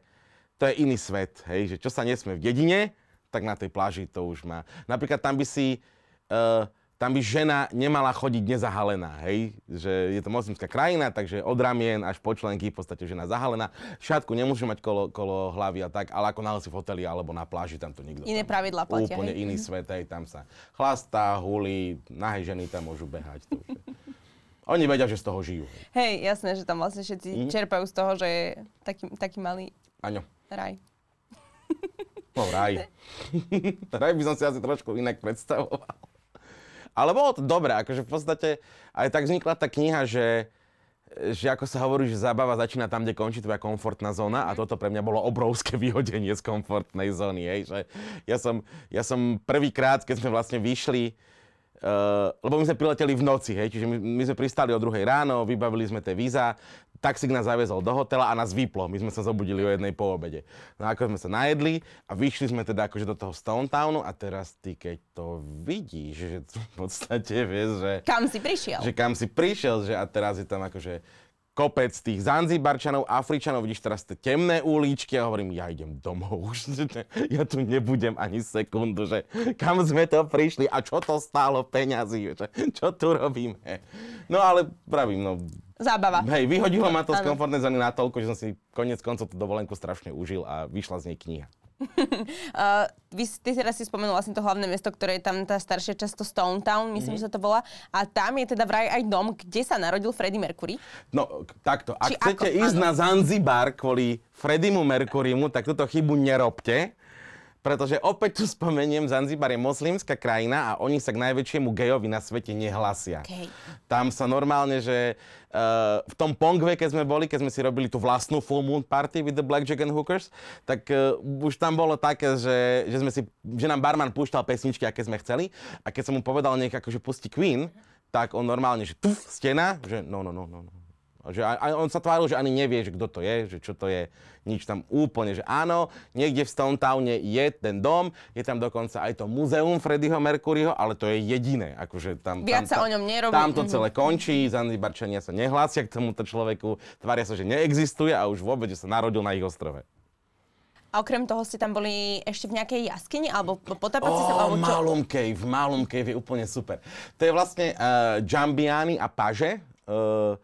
to je iný svet, hej. Že čo sa nesmie v dedine, tak na tej pláži to už má. Napríklad tam by si, uh, tam by žena nemala chodiť nezahalená, hej. Že je to moslimská krajina, takže od ramien až po členky v podstate žena zahalená. Šatku nemusíš mať kolo, kolo hlavy a tak, ale ako náhle si v hoteli alebo na pláži, tam to nikto. Iné tam, pravidlá platia, Úplne hej. iný svet, hej, tam sa chlastá, hulí, nahé ženy tam môžu behať. To už. Oni vedia, že z toho žijú. hej. Jasné, že tam vlastne všetci Mhm. čerpajú z toho, že je taký, taký malý Aňo. raj. No, raj. raj by som si asi trošku inak predstavoval. Ale bolo to dobré, akože v podstate aj tak vznikla tá kniha, že, že ako sa hovorí, že zábava začína tam, kde končí tvoja komfortná zóna a toto pre mňa bolo obrovské vyhodenie z komfortnej zóny, hej, že ja som, ja som prvýkrát, keď sme vlastne vyšli, Uh, lebo my sme prileteli v noci, hej, čiže my, my sme pristali o druhej ráno, vybavili sme tie víza, taxík nás zaviezol do hotela a nás vyplo. My sme sa zobudili o jednej po obede. No ako sme sa najedli a vyšli sme teda akože do toho Stone Townu a teraz ty keď to vidíš, že v podstate vieš, že Kam si prišiel? že kam si prišiel, že a teraz je tam akože kopec tých Zanzibarčanov, Afričanov, vidíš teraz tie temné uličky a hovorím, ja idem domov už, ja tu nebudem ani sekundu, že kam sme to prišli a čo to stálo peňazí, že čo tu robíme. No ale pravím, no Zábava. Hej, vyhodilo ma to z komfortnej zóny natoľko, že som si konec koncov tú dovolenku strašne užil a vyšla z nej kniha. Uh, vy, ty teraz si spomenul vlastne to hlavné mesto, ktoré je tam tá staršia často Stone Town, myslím, Mhm. že sa to volá. A tam je teda vraj aj dom, kde sa narodil Freddie Mercury. No, takto. Ak Či chcete ako? ísť Áno. na Zanzibar kvôli Fredimu Mercurimu, tak túto chybu nerobte. Pretože opäť tu spomeniem, Zanzibar je moslimská krajina a oni sa k najväčšiemu gejovi na svete nehlasia. Okej. Tam sa normálne, že uh, v tom Pongve, keď sme boli, keď sme si robili tú vlastnú full moon party with the Blackjack and Hookers, tak uh, už tam bolo také, že, že, sme si, že nám barman púšťal pesničky, aké sme chceli a keď som mu povedal nech akože pustí Queen, tak on normálne, že tuf, stena, že no, no, no, no. no. Že a, a on sa tváril, že ani nevie, že kto to je, že čo to je, nič tam úplne, že áno, niekde v Stone Towne je ten dom, je tam dokonca aj to muzeum Freddieho Mercuryho, ale to je jediné, akože tam... Viac tam, sa o ňom nerobí. Tam to Mhm. celé končí, Zanzibarčania sa nehlásia k tomuto človeku, tvária sa, že neexistuje a už vôbec, že sa narodil na ich ostrove. A okrem toho ste tam boli ešte v nejakej jaskyni, alebo po potápací sa, Oh, alebo čo? Malum Cave, Malum Cave je úplne super. To je vlastne uh, Jambiani a Paže. Uh,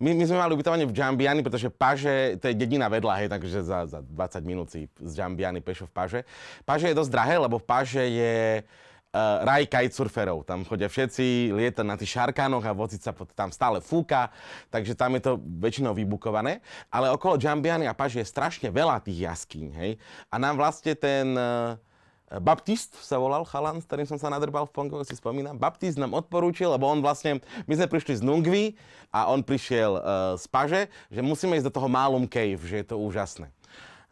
my, my sme mali ubytovanie v Jambiani, pretože Paže, to je dedina vedľa, hej, takže za, za 20 minút si z Jambiani pešo v Paže. Paže je dosť drahé, lebo Paže je uh, raj kitesurferov. Tam chodia všetci lietať na tých šarkánoch a vociť sa, pod- tam stále fúka, takže tam je to väčšinou vybukované. Ale okolo Jambiany a Paže je strašne veľa tých jaskýň, hej. A nám vlastne ten... Uh, Baptist sa volal chalan, s ktorým som sa nadrbal v Pongoch, si spomínam. Baptist nám odporúčil, lebo on vlastne, my sme prišli z Nungvy a on prišiel uh, z Paže, že musíme ísť do toho Malum Cave, že je to úžasné.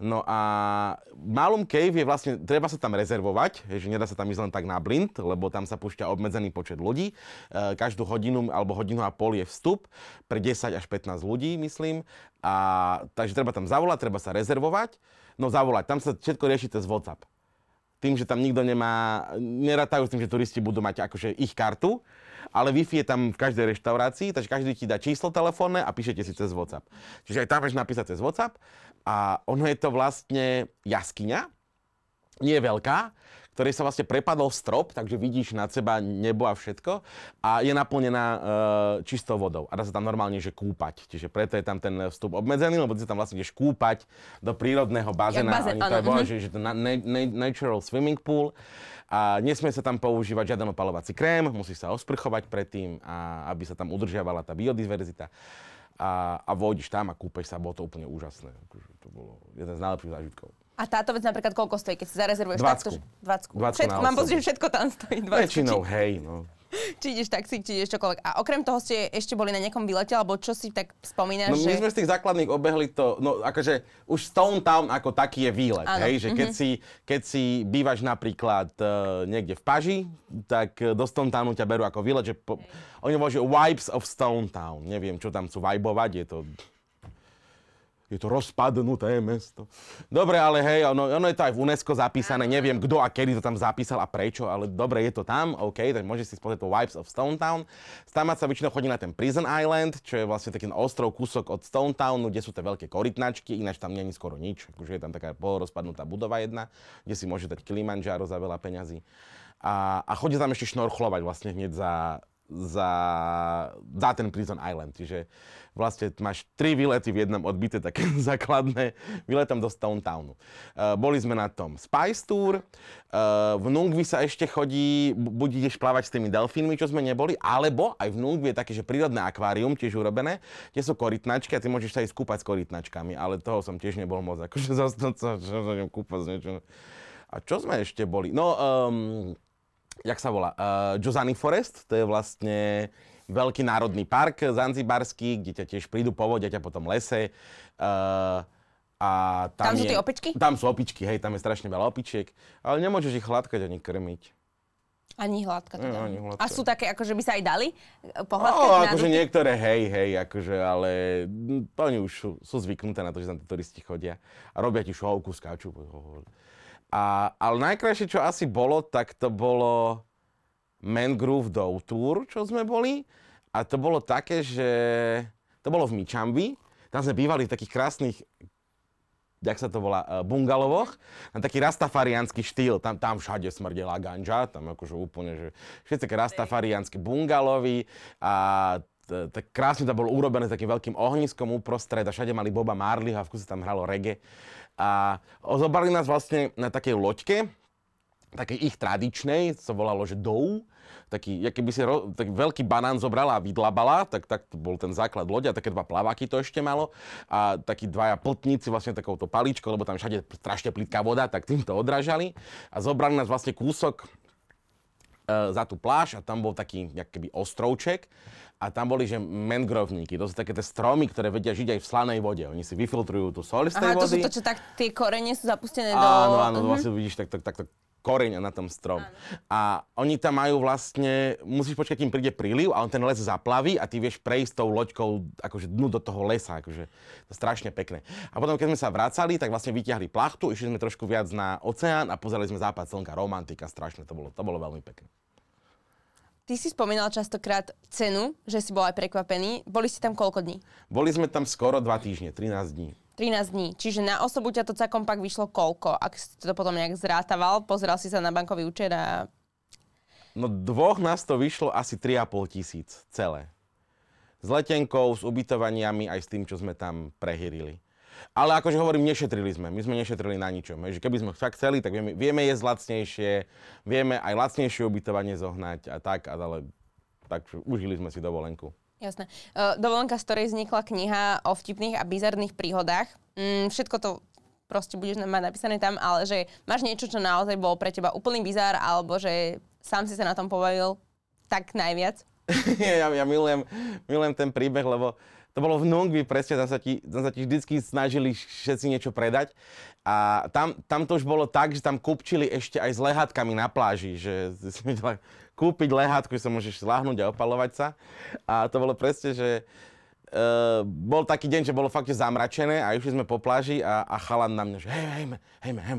No a Malum Cave je vlastne, treba sa tam rezervovať, že nedá sa tam ísť len tak na blind, lebo tam sa púšťa obmedzený počet ľudí. E, každú hodinu alebo hodinu a pol je vstup pre 10 až 15 ľudí, myslím. A, takže treba tam zavolať, treba sa rezervovať. No zavolať, tam sa všetko rieši cez WhatsApp tým, že tam nikto nemá, nerátajú s tým, že turisti budú mať akože ich kartu, ale Wi-Fi je tam v každej reštaurácii, takže každý ti dá číslo telefónne a píšete si cez WhatsApp. Čiže aj tam vieš napísať cez WhatsApp a ono je to vlastne jaskyňa, nie je veľká, ktorej sa vlastne prepadol strop, takže vidíš nad seba nebo a všetko a je naplnená e, čistou vodou a dá sa tam normálne že kúpať. Čiže preto je tam ten vstup obmedzený, lebo ty sa tam vlastne ideš kúpať do prírodného bazéna. bazén, to volajú, mhm. že, že to na, na, na, natural swimming pool a nesmie sa tam používať žiaden opalovací krém, musíš sa osprchovať predtým, a aby sa tam udržiavala tá biodiverzita. A, a vodíš tam a kúpeš sa, bolo to úplne úžasné. Akože To bolo jeden z najlepších zážitkov. A táto vec napríklad koľko stojí, keď si zarezervuješ Dvacku. takto? že- Dvacku. Dvacku Všetko, na mám pocit, že všetko tam stojí. Dvacku. Väčšinou, hej, no. Či, ideš taxík, či ideš čokoľvek. A okrem toho ste ešte boli na nejakom výlete, alebo čo si tak spomínaš, No že... my sme z tých základných obehli to, no akože už Stone Town ako taký je výlet, Áno, hej, že keď, si, keď si bývaš napríklad uh, niekde v Paži, tak eh, do Stone Townu ťa berú ako výlet, že po, oni hovoria, že vibes of Stone Town, neviem, čo tam sú vibovať, je to je to rozpadnuté mesto. Dobre, ale hej, ono, ono je to aj v UNESCO zapísané, neviem kto a kedy to tam zapísal a prečo, ale dobre, je to tam, OK, tak môžeš si spozrieť to Vibes of Stone Town. Tam sa väčšinou chodí na ten Prison Island, čo je vlastne taký ostrov kúsok od Stone Townu, kde sú tie veľké korytnačky, ináč tam není skoro nič, akože je tam taká polorozpadnutá budova jedna, kde si môže dať Kilimanjaro za veľa peňazí. A, a chodí tam ešte šnorchlovať vlastne hneď za, za, za ten Prison Island. Čiže vlastne máš tri výlety v jednom odbité, také základné, výletom do Stone Townu. Uh, boli sme na tom Spice Tour, uh, v Nungvi sa ešte chodí, bu- buď ideš plávať s tými delfínmi, čo sme neboli, alebo aj v Nungvi je také, že prírodné akvárium, tiež urobené, kde sú korytnačky a ty môžeš sa ísť kúpať s korytnačkami, ale toho som tiež nebol moc, akože zastať čo sa kúpať s niečo. A čo sme ešte boli? No, um, jak sa volá, uh, Jozani Forest, to je vlastne veľký národný park zanzibarský, kde ťa tiež prídu povodiať a potom lese. Uh, a tam, Tam sú je, tie opičky? Tam sú opičky, hej, tam je strašne veľa opičiek, ale nemôžeš ich hladkať ani krmiť. Ani hladka teda. ani hladka. A sú také, akože by sa aj dali eh, pohľadkať No, akože dotyk? niektoré hej, hej, akože, ale mm, to oni už sú, sú zvyknuté na to, že tam tí turisti chodia a robia ti šovku, skáču. A, ale najkrajšie, čo asi bolo, tak to bolo Mangrove Dow Tour, čo sme boli. A to bolo také, že to bolo v Mičambi. Tam sme bývali v takých krásnych jak sa to volá, eh, bungalovoch, na taký rastafariánsky štýl. Tam, tam všade smrdela ganža, tam akože úplne, že všetci také rastafariánsky bungalovy a tak krásne to bolo urobené s takým veľkým ohniskom uprostred a všade mali Boba Marleyho a v kuse tam hralo reggae. A zobrali nás vlastne na takej loďke, takej ich tradičnej, co volalo, že Dou, taký, keby si ro, taký veľký banán zobrala a vydlabala, tak, tak to bol ten základ loďa, také dva plaváky to ešte malo. A takí dvaja plotníci vlastne takouto paličkou, lebo tam všade strašne plitká voda, tak týmto odražali a zobrali nás vlastne kúsok e, za tú pláž a tam bol taký keby ostrovček a tam boli, že mangrovníky. To sú také tie stromy, ktoré vedia žiť aj v slanej vode. Oni si vyfiltrujú tú sol z tej Aha, vody. to sú to, čo tak tie korene sú zapustené do... Áno, áno, uh-huh. vlastne vidíš tak, tak, tak, tak koreň na tom strom. Áno. A oni tam majú vlastne, musíš počkať, kým príde príliv a on ten les zaplaví a ty vieš prejsť tou loďkou akože dnu do toho lesa. Akože, to strašne pekné. A potom, keď sme sa vracali, tak vlastne vyťahli plachtu, išli sme trošku viac na oceán a pozerali sme západ slnka, romantika, strašne, to bolo, to bolo veľmi pekné. Ty si spomínal častokrát cenu, že si bol aj prekvapený. Boli ste tam koľko dní? Boli sme tam skoro 2 týždne, 13 dní. 13 dní. Čiže na osobu ťa to celkom pak vyšlo koľko? Ak si to potom nejak zrátaval, pozeral si sa na bankový účet a... No dvoch nás to vyšlo asi 3,5 tisíc celé. S letenkou, s ubytovaniami, aj s tým, čo sme tam prehyrili. Ale akože hovorím, nešetrili sme. My sme nešetrili na ničom. Že keby sme fakt chceli, tak vieme, vieme jesť lacnejšie, vieme aj lacnejšie ubytovanie zohnať a tak, ale tak užili sme si dovolenku. Jasné. Uh, dovolenka, z ktorej vznikla kniha o vtipných a bizarných príhodách. Mm, všetko to proste budeš mať napísané tam, ale že máš niečo, čo naozaj bol pre teba úplný bizar, alebo že sám si sa na tom pobavil tak najviac? ja, ja milujem, milujem ten príbeh, lebo to bolo v Nungvi, presne, tam sa, ti, tam sa ti vždycky snažili všetci niečo predať. A tam, tam to už bolo tak, že tam kúpčili ešte aj s lehátkami na pláži, že si vedela kúpiť lehátku, že sa môžeš zláhnuť a opalovať sa. A to bolo presne, že uh, bol taký deň, že bolo fakt zamračené a išli sme po pláži a, a chalan na mňa, že hej, hej, hej, hej, hej,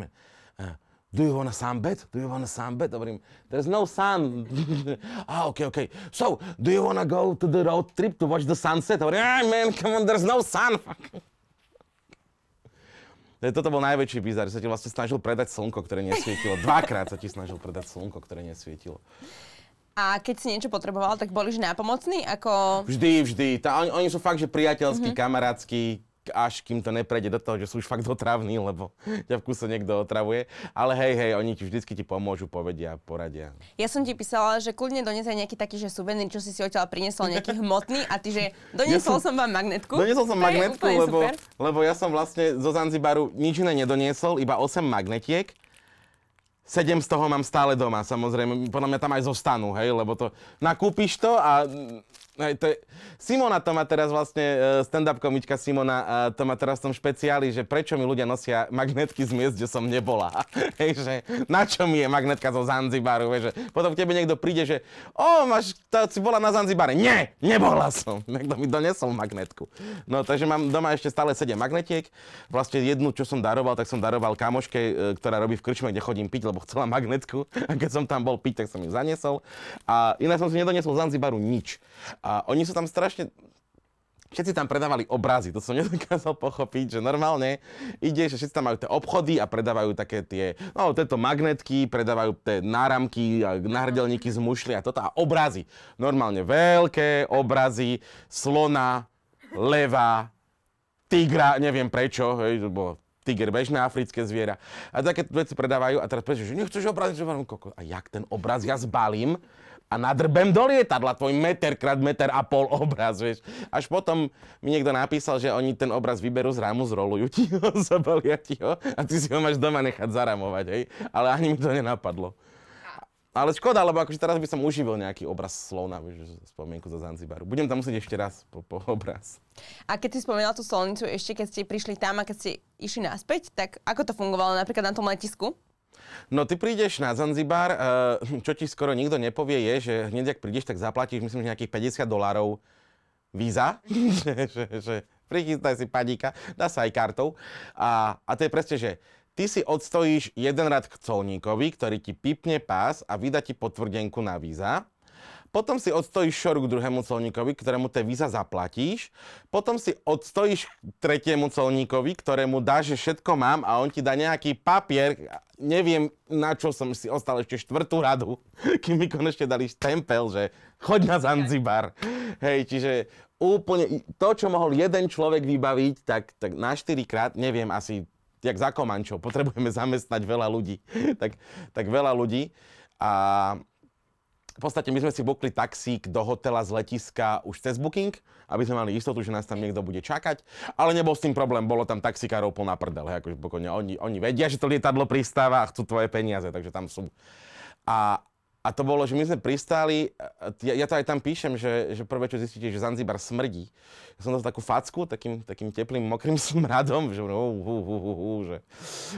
uh, do you want a sunbed? Do you want a sunbed? Hovorím, there's no sun. ah, okay, okay. So, do you want to go to the road trip to watch the sunset? Hovorím, ah, man, come on, there's no sun. Toto bol najväčší bizar, že sa ti vlastne snažil predať slnko, ktoré nesvietilo. Dvakrát sa ti snažil predať slnko, ktoré nesvietilo. A keď si niečo potreboval, tak boli že nápomocní? Ako... Vždy, vždy. Tá, oni, oni sú fakt, že priateľskí, mm-hmm. kamarátsky, až kým to neprejde do toho, že sú už fakt otravní, lebo ťa v kuse niekto otravuje. Ale hej, hej, oni ti vždycky ti pomôžu, povedia, poradia. Ja som ti písala, že kľudne dones aj nejaký taký, že suvenír, čo si si odtiaľ priniesol, nejaký hmotný a ty, že doniesol ja som, som vám magnetku. Doniesol som magnetku, lebo, lebo ja som vlastne zo Zanzibaru nič iné nedoniesol, iba 8 magnetiek. Sedem z toho mám stále doma, samozrejme. Podľa mňa tam aj zostanú, hej, lebo to nakúpiš to a Hej, to je, Simona to má teraz vlastne, e, stand-up komička Simona, to má teraz v tom špeciáli, že prečo mi ľudia nosia magnetky z miest, kde som nebola. Hej, že na čo mi je magnetka zo Zanzibaru, vieš, že potom k tebe niekto príde, že o, máš, tá, si bola na Zanzibare. Nie, nebola som. Niekto mi donesol magnetku. No, takže mám doma ešte stále 7 magnetiek. Vlastne jednu, čo som daroval, tak som daroval kamoške, e, ktorá robí v krčme, kde chodím piť, lebo chcela magnetku. A keď som tam bol piť, tak som ju zaniesol. A inak som si nedoniesol z Zanzibaru nič. Oni sú tam strašne všetci tam predávali obrazy, to som nedokázal pochopiť, že normálne ide, že všetci tam majú tie obchody a predávajú také tie, no tieto magnetky, predávajú tie náramky, nahrdelníky z mušli a toto a obrazy. Normálne veľké obrazy, slona, leva, tigra, neviem prečo, hej, to bolo tiger, bežné africké zviera. A také veci predávajú a teraz prečo, že nechceš obraz, že a jak ten obraz ja zbalím, a nadrbem do lietadla tvoj meter krát meter a pol obraz, vieš. Až potom mi niekto napísal, že oni ten obraz vyberú z rámu, zrolujú ti ho, zabalia ti ho a ty si ho máš doma nechať zaramovať, hej. Ale ani mi to nenapadlo. Ale škoda, lebo akože teraz by som uživil nejaký obraz slona, vieš, spomienku zo Zanzibaru. Budem tam musieť ešte raz po, po obraz. A keď si spomínal tú solnicu ešte, keď ste prišli tam a keď ste išli naspäť, tak ako to fungovalo napríklad na tom letisku? No ty prídeš na Zanzibar, eh, čo ti skoro nikto nepovie je, že hneď ak prídeš, tak zaplatíš myslím, že nejakých 50 dolárov víza, že, že, že prichystaj si padíka, dá sa aj kartou. A, a to je presne, že ty si odstojíš jeden rad k colníkovi, ktorý ti pipne pás a vydá ti potvrdenku na víza. Potom si odstojíš šoru k druhému colníkovi, ktorému tie víza zaplatíš, potom si odstojíš tretiemu colníkovi, ktorému dáš, že všetko mám a on ti dá nejaký papier, neviem na čo som si ostal ešte štvrtú radu, kým mi konečne dali stempel, že choď na Zanzibar. Hej, čiže úplne to, čo mohol jeden človek vybaviť, tak, tak na štyrikrát, neviem, asi jak za Komančov, potrebujeme zamestnať veľa ľudí, tak, tak veľa ľudí. A v podstate my sme si bukli taxík do hotela z letiska už cez booking, aby sme mali istotu, že nás tam niekto bude čakať. Ale nebol s tým problém, bolo tam taxikárov plná prdel. Hej, akože pokojne, oni, oni vedia, že to lietadlo pristáva a chcú tvoje peniaze, takže tam sú. A, a to bolo, že my sme pristáli, ja, ja to aj tam píšem, že, že prvé, čo zistíte, že Zanzibar smrdí. Ja som to takú facku, takým, takým teplým, mokrým smradom, že, uh, uh, uh, uh, že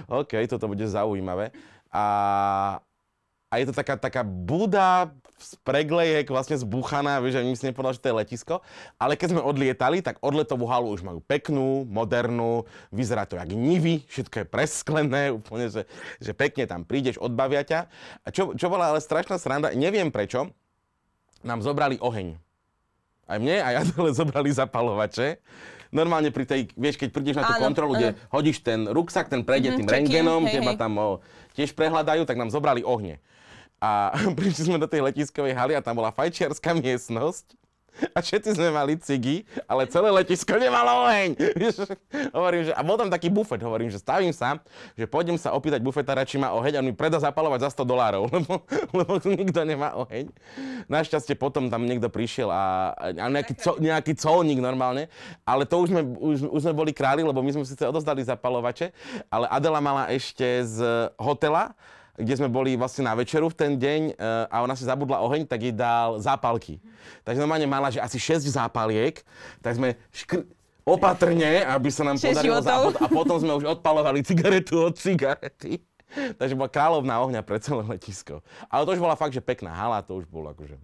OK, toto bude zaujímavé. A, a je to taká, taká buda z preglejek vlastne zbuchaná, vieš, že my si nepovedal, že to je letisko. Ale keď sme odlietali, tak odletovú halu už majú peknú, modernú, vyzerá to jak nivy, všetko je presklené, úplne, že, že pekne tam prídeš, odbavia ťa. A čo, čo bola ale strašná sranda, neviem prečo, nám zobrali oheň. Aj mne, aj Adele zobrali zapalovače normálne pri tej, vieš, keď prídeš na tú áno, kontrolu, kde hodíš ten ruksak, ten prejde mm-hmm, tým rengenom, teba tam o, tiež prehľadajú, tak nám zobrali ohne. A prišli sme do tej letiskovej haly a tam bola fajčiarská miestnosť. A všetci sme mali cigy, ale celé letisko nemalo oheň. hovorím, že, a bol tam taký bufet, hovorím, že stavím sa, že pôjdem sa opýtať bufetára, či má oheň a on mi predá zapalovať za 100 dolárov, lebo, lebo nikto nemá oheň. Našťastie potom tam niekto prišiel a, a nejaký, co, nejaký colník normálne, ale to už sme, už, už sme boli králi, lebo my sme si odozdali zapalovače, ale Adela mala ešte z hotela kde sme boli vlastne na večeru v ten deň eh, a ona si zabudla oheň, tak jej dal zápalky. Takže normálne mala, že asi 6 zápaliek, tak sme škr- opatrne, aby sa nám podarilo západ a potom sme už odpalovali cigaretu od cigarety. Takže bola kráľovná ohňa pre celé letisko. Ale to už bola fakt, že pekná hala, to už bolo akože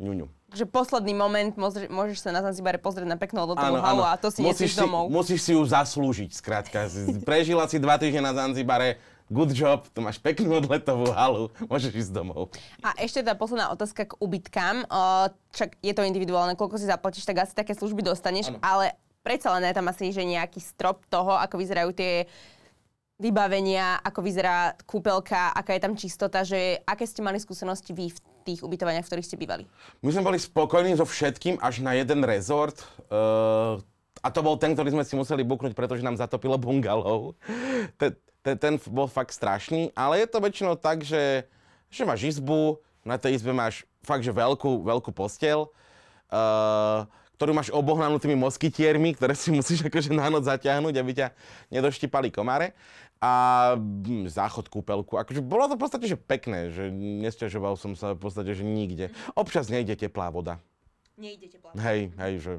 ňuňu. Že posledný moment môžeš, môžeš sa na Zanzibare pozrieť na peknú odletovú halu a to si musíš si, domov. Musíš si ju zaslúžiť, skrátka. Prežila si dva týždne na Zanzibare, good job, tu máš peknú odletovú halu, môžeš ísť domov. A ešte tá posledná otázka k ubytkám. Čak je to individuálne, koľko si zaplatíš, tak asi také služby dostaneš, ano. ale predsa len je tam asi že nejaký strop toho, ako vyzerajú tie vybavenia, ako vyzerá kúpelka, aká je tam čistota, že aké ste mali skúsenosti vy v tých ubytovaniach, v ktorých ste bývali? My sme boli spokojní so všetkým až na jeden rezort. Uh, a to bol ten, ktorý sme si museli buknúť, pretože nám zatopilo bungalov ten, ten bol fakt strašný, ale je to väčšinou tak, že, že máš izbu, na tej izbe máš fakt, že veľkú, veľkú postel, uh, ktorú máš obohnanú tými moskytiermi, ktoré si musíš akože na noc zaťahnuť, aby ťa nedoštipali komáre. A hm, záchod, kúpelku. Akože bolo to v podstate že pekné, že nesťažoval som sa v podstate, že nikde. Občas nejde teplá voda. Nejde teplá voda. Hej, hej, že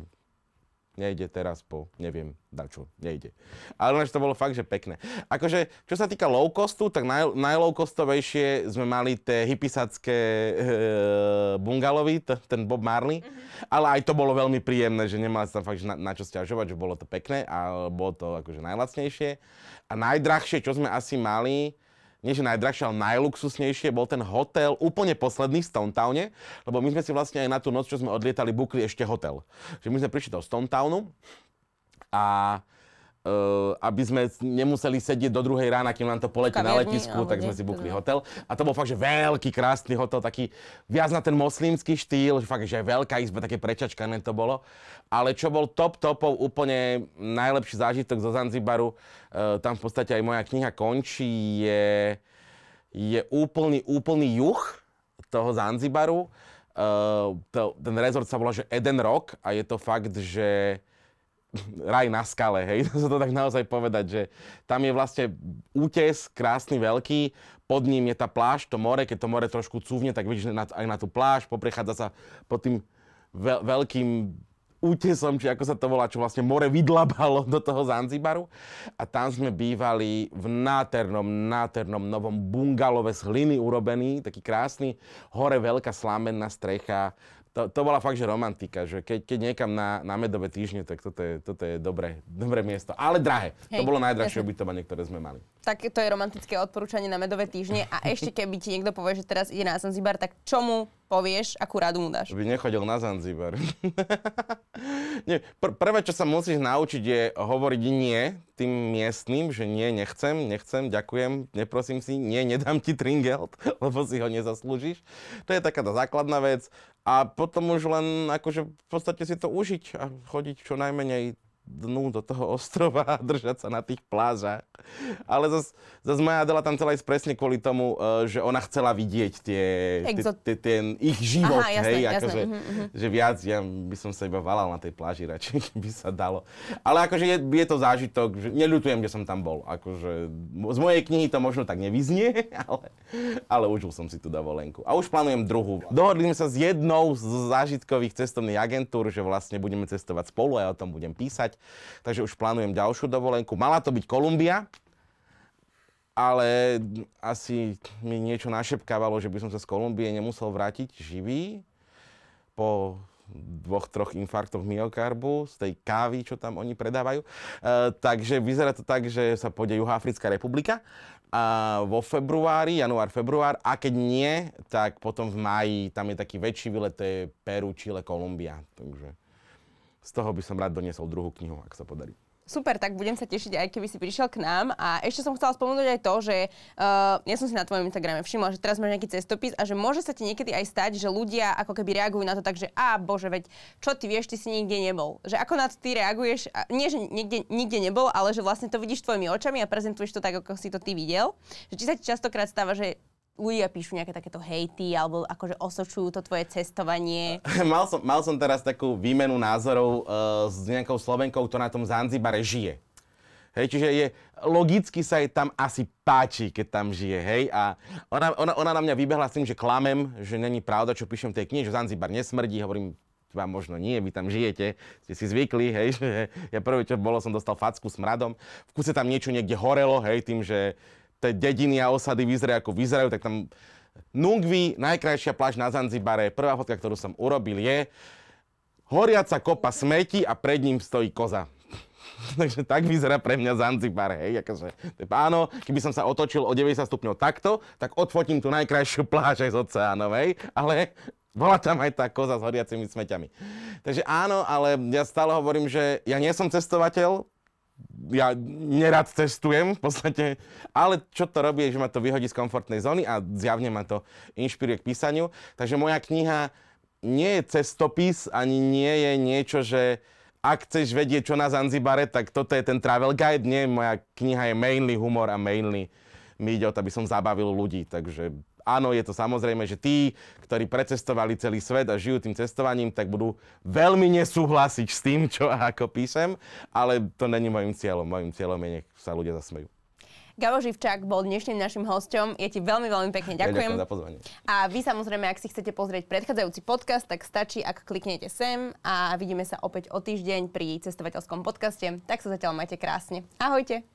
nejde teraz po, neviem, čo, nejde. Ale to bolo fakt, že pekné. Akože, čo sa týka low costu, tak naj, najlow costovejšie sme mali tie hypisacké e, bungalovy, t- ten Bob Marley, mm-hmm. ale aj to bolo veľmi príjemné, že nemali sa fakt na, na čo stiažovať, že bolo to pekné a bolo to akože najlacnejšie. A najdrahšie, čo sme asi mali, nie že najdrahšie, ale najluxusnejšie bol ten hotel úplne posledný v Stone Towne, lebo my sme si vlastne aj na tú noc, čo sme odlietali, bukli ešte hotel. Že my sme prišli do Stone Townu a Uh, aby sme nemuseli sedieť do druhej rána, kým nám to poletí na letisku, tak sme si bukli hotel. A to bol fakt, že veľký, krásny hotel, taký viac na ten moslímsky štýl, že fakt, že aj veľká izba, také prečačkané to bolo. Ale čo bol top topov, úplne najlepší zážitok zo Zanzibaru, uh, tam v podstate aj moja kniha končí, je, je úplný, úplný juh toho Zanzibaru. Uh, to, ten rezort sa volá, že Eden Rock a je to fakt, že raj na skale, hej, to sa to tak naozaj povedať, že tam je vlastne útes, krásny, veľký, pod ním je tá pláž, to more, keď to more trošku cúvne, tak vidíš aj na tú pláž, poprechádza sa pod tým veľ- veľkým útesom, či ako sa to volá, čo vlastne more vydlabalo do toho Zanzibaru. A tam sme bývali v nádhernom, nádhernom novom bungalove z hliny urobený, taký krásny, hore veľká slamenná strecha, to, to bola fakt, že romantika, že keď, keď niekam na, na medové týždne, tak toto je, toto je dobré, dobré miesto. Ale drahé. Hej, to bolo najdrahšie ubytovanie, ktoré sme mali. Tak to je romantické odporúčanie na medové týždne. A ešte keby ti niekto povie, že teraz ide na Zanzibar, tak čomu povieš, akú radu mu dáš? By nechodil na Zanzibar. nie, pr- prvé, čo sa musíš naučiť, je hovoriť nie tým miestnym, že nie, nechcem, nechcem, ďakujem, neprosím si, nie, nedám ti tringelt, lebo si ho nezaslúžiš. To je taká tá základná vec. A potom už len akože v podstate si to užiť a chodiť čo najmenej dnu do toho ostrova a držať sa na tých plážach. Ale zase zas moja Adela tam chcela ísť presne kvôli tomu, uh, že ona chcela vidieť tie, Exot- tie, ten ich život, Aha, jasné, hej, jasné, akože, mhm, mhm. že viac, ja by som sa iba valal na tej pláži radšej, by sa dalo. Ale akože je, je to zážitok, že neľutujem, že som tam bol. Akože, z mojej knihy to možno tak nevyznie, ale, ale užil som si tú dovolenku. A už plánujem druhú. Dohodli sme sa s jednou z zážitkových cestovných agentúr, že vlastne budeme cestovať spolu a ja o tom budem písať. Takže už plánujem ďalšiu dovolenku. Mala to byť Kolumbia, ale asi mi niečo našepkávalo, že by som sa z Kolumbie nemusel vrátiť živý po dvoch, troch infarktoch myokarbu z tej kávy, čo tam oni predávajú. E, takže vyzerá to tak, že sa pôjde Juhoafrická republika a vo februári, január, február a keď nie, tak potom v máji, tam je taký väčší výlet, to je Peru, Chile, Kolumbia. Takže z toho by som rád doniesol druhú knihu, ak sa podarí. Super, tak budem sa tešiť, aj keby si prišiel k nám. A ešte som chcela spomenúť aj to, že uh, ja som si na tvojom Instagrame všimla, že teraz máš nejaký cestopis a že môže sa ti niekedy aj stať, že ľudia ako keby reagujú na to tak, že a bože, veď čo ty vieš, ty si nikde nebol. Že ako na to ty reaguješ, a nie, že niekde, nikde nebol, ale že vlastne to vidíš tvojimi očami a prezentuješ to tak, ako si to ty videl. Že či sa ti častokrát stáva, že ľudia píšu nejaké takéto hejty alebo akože osočujú to tvoje cestovanie. mal, som, mal som teraz takú výmenu názorov uh, s nejakou Slovenkou, ktorá na tom Zanzibare žije. Hej, čiže je, logicky sa jej tam asi páči, keď tam žije, hej. A ona, ona, ona na mňa vybehla s tým, že klamem, že není pravda, čo píšem v tej knihe, že Zanzibar nesmrdí. Hovorím, vám možno nie, vy tam žijete, ste si zvykli, hej, že ja prvé, čo bolo, som dostal facku s mradom. V kuse tam niečo niekde horelo, hej, tým, že tie dediny a osady vyzerajú ako vyzerajú, tak tam Nungvi, najkrajšia pláž na Zanzibare, prvá fotka, ktorú som urobil je horiaca kopa smeti a pred ním stojí koza. Takže tak vyzerá pre mňa Zanzibar, hej, akože, áno, keby som sa otočil o 90 stupňov takto, tak odfotím tú najkrajšiu pláž aj z oceánov, hej, ale bola tam aj tá koza s horiacimi smeťami. Takže áno, ale ja stále hovorím, že ja nie som cestovateľ, ja nerad cestujem v podstate, ale čo to robí, je, že ma to vyhodí z komfortnej zóny a zjavne ma to inšpiruje k písaniu. Takže moja kniha nie je cestopis, ani nie je niečo, že ak chceš vedieť, čo na Zanzibare, tak toto je ten travel guide. Nie, moja kniha je mainly humor a mainly mi ide o to, aby som zabavil ľudí. Takže áno, je to samozrejme, že tí, ktorí precestovali celý svet a žijú tým cestovaním, tak budú veľmi nesúhlasiť s tým, čo a ako píšem, ale to není môjim cieľom. Mojím cieľom je, nech sa ľudia zasmejú. Gabo Živčák bol dnešným našim hosťom. Ja ti veľmi, veľmi pekne ďakujem. Ja ďakujem za pozvanie. A vy samozrejme, ak si chcete pozrieť predchádzajúci podcast, tak stačí, ak kliknete sem a vidíme sa opäť o týždeň pri cestovateľskom podcaste. Tak sa zatiaľ majte krásne. Ahojte.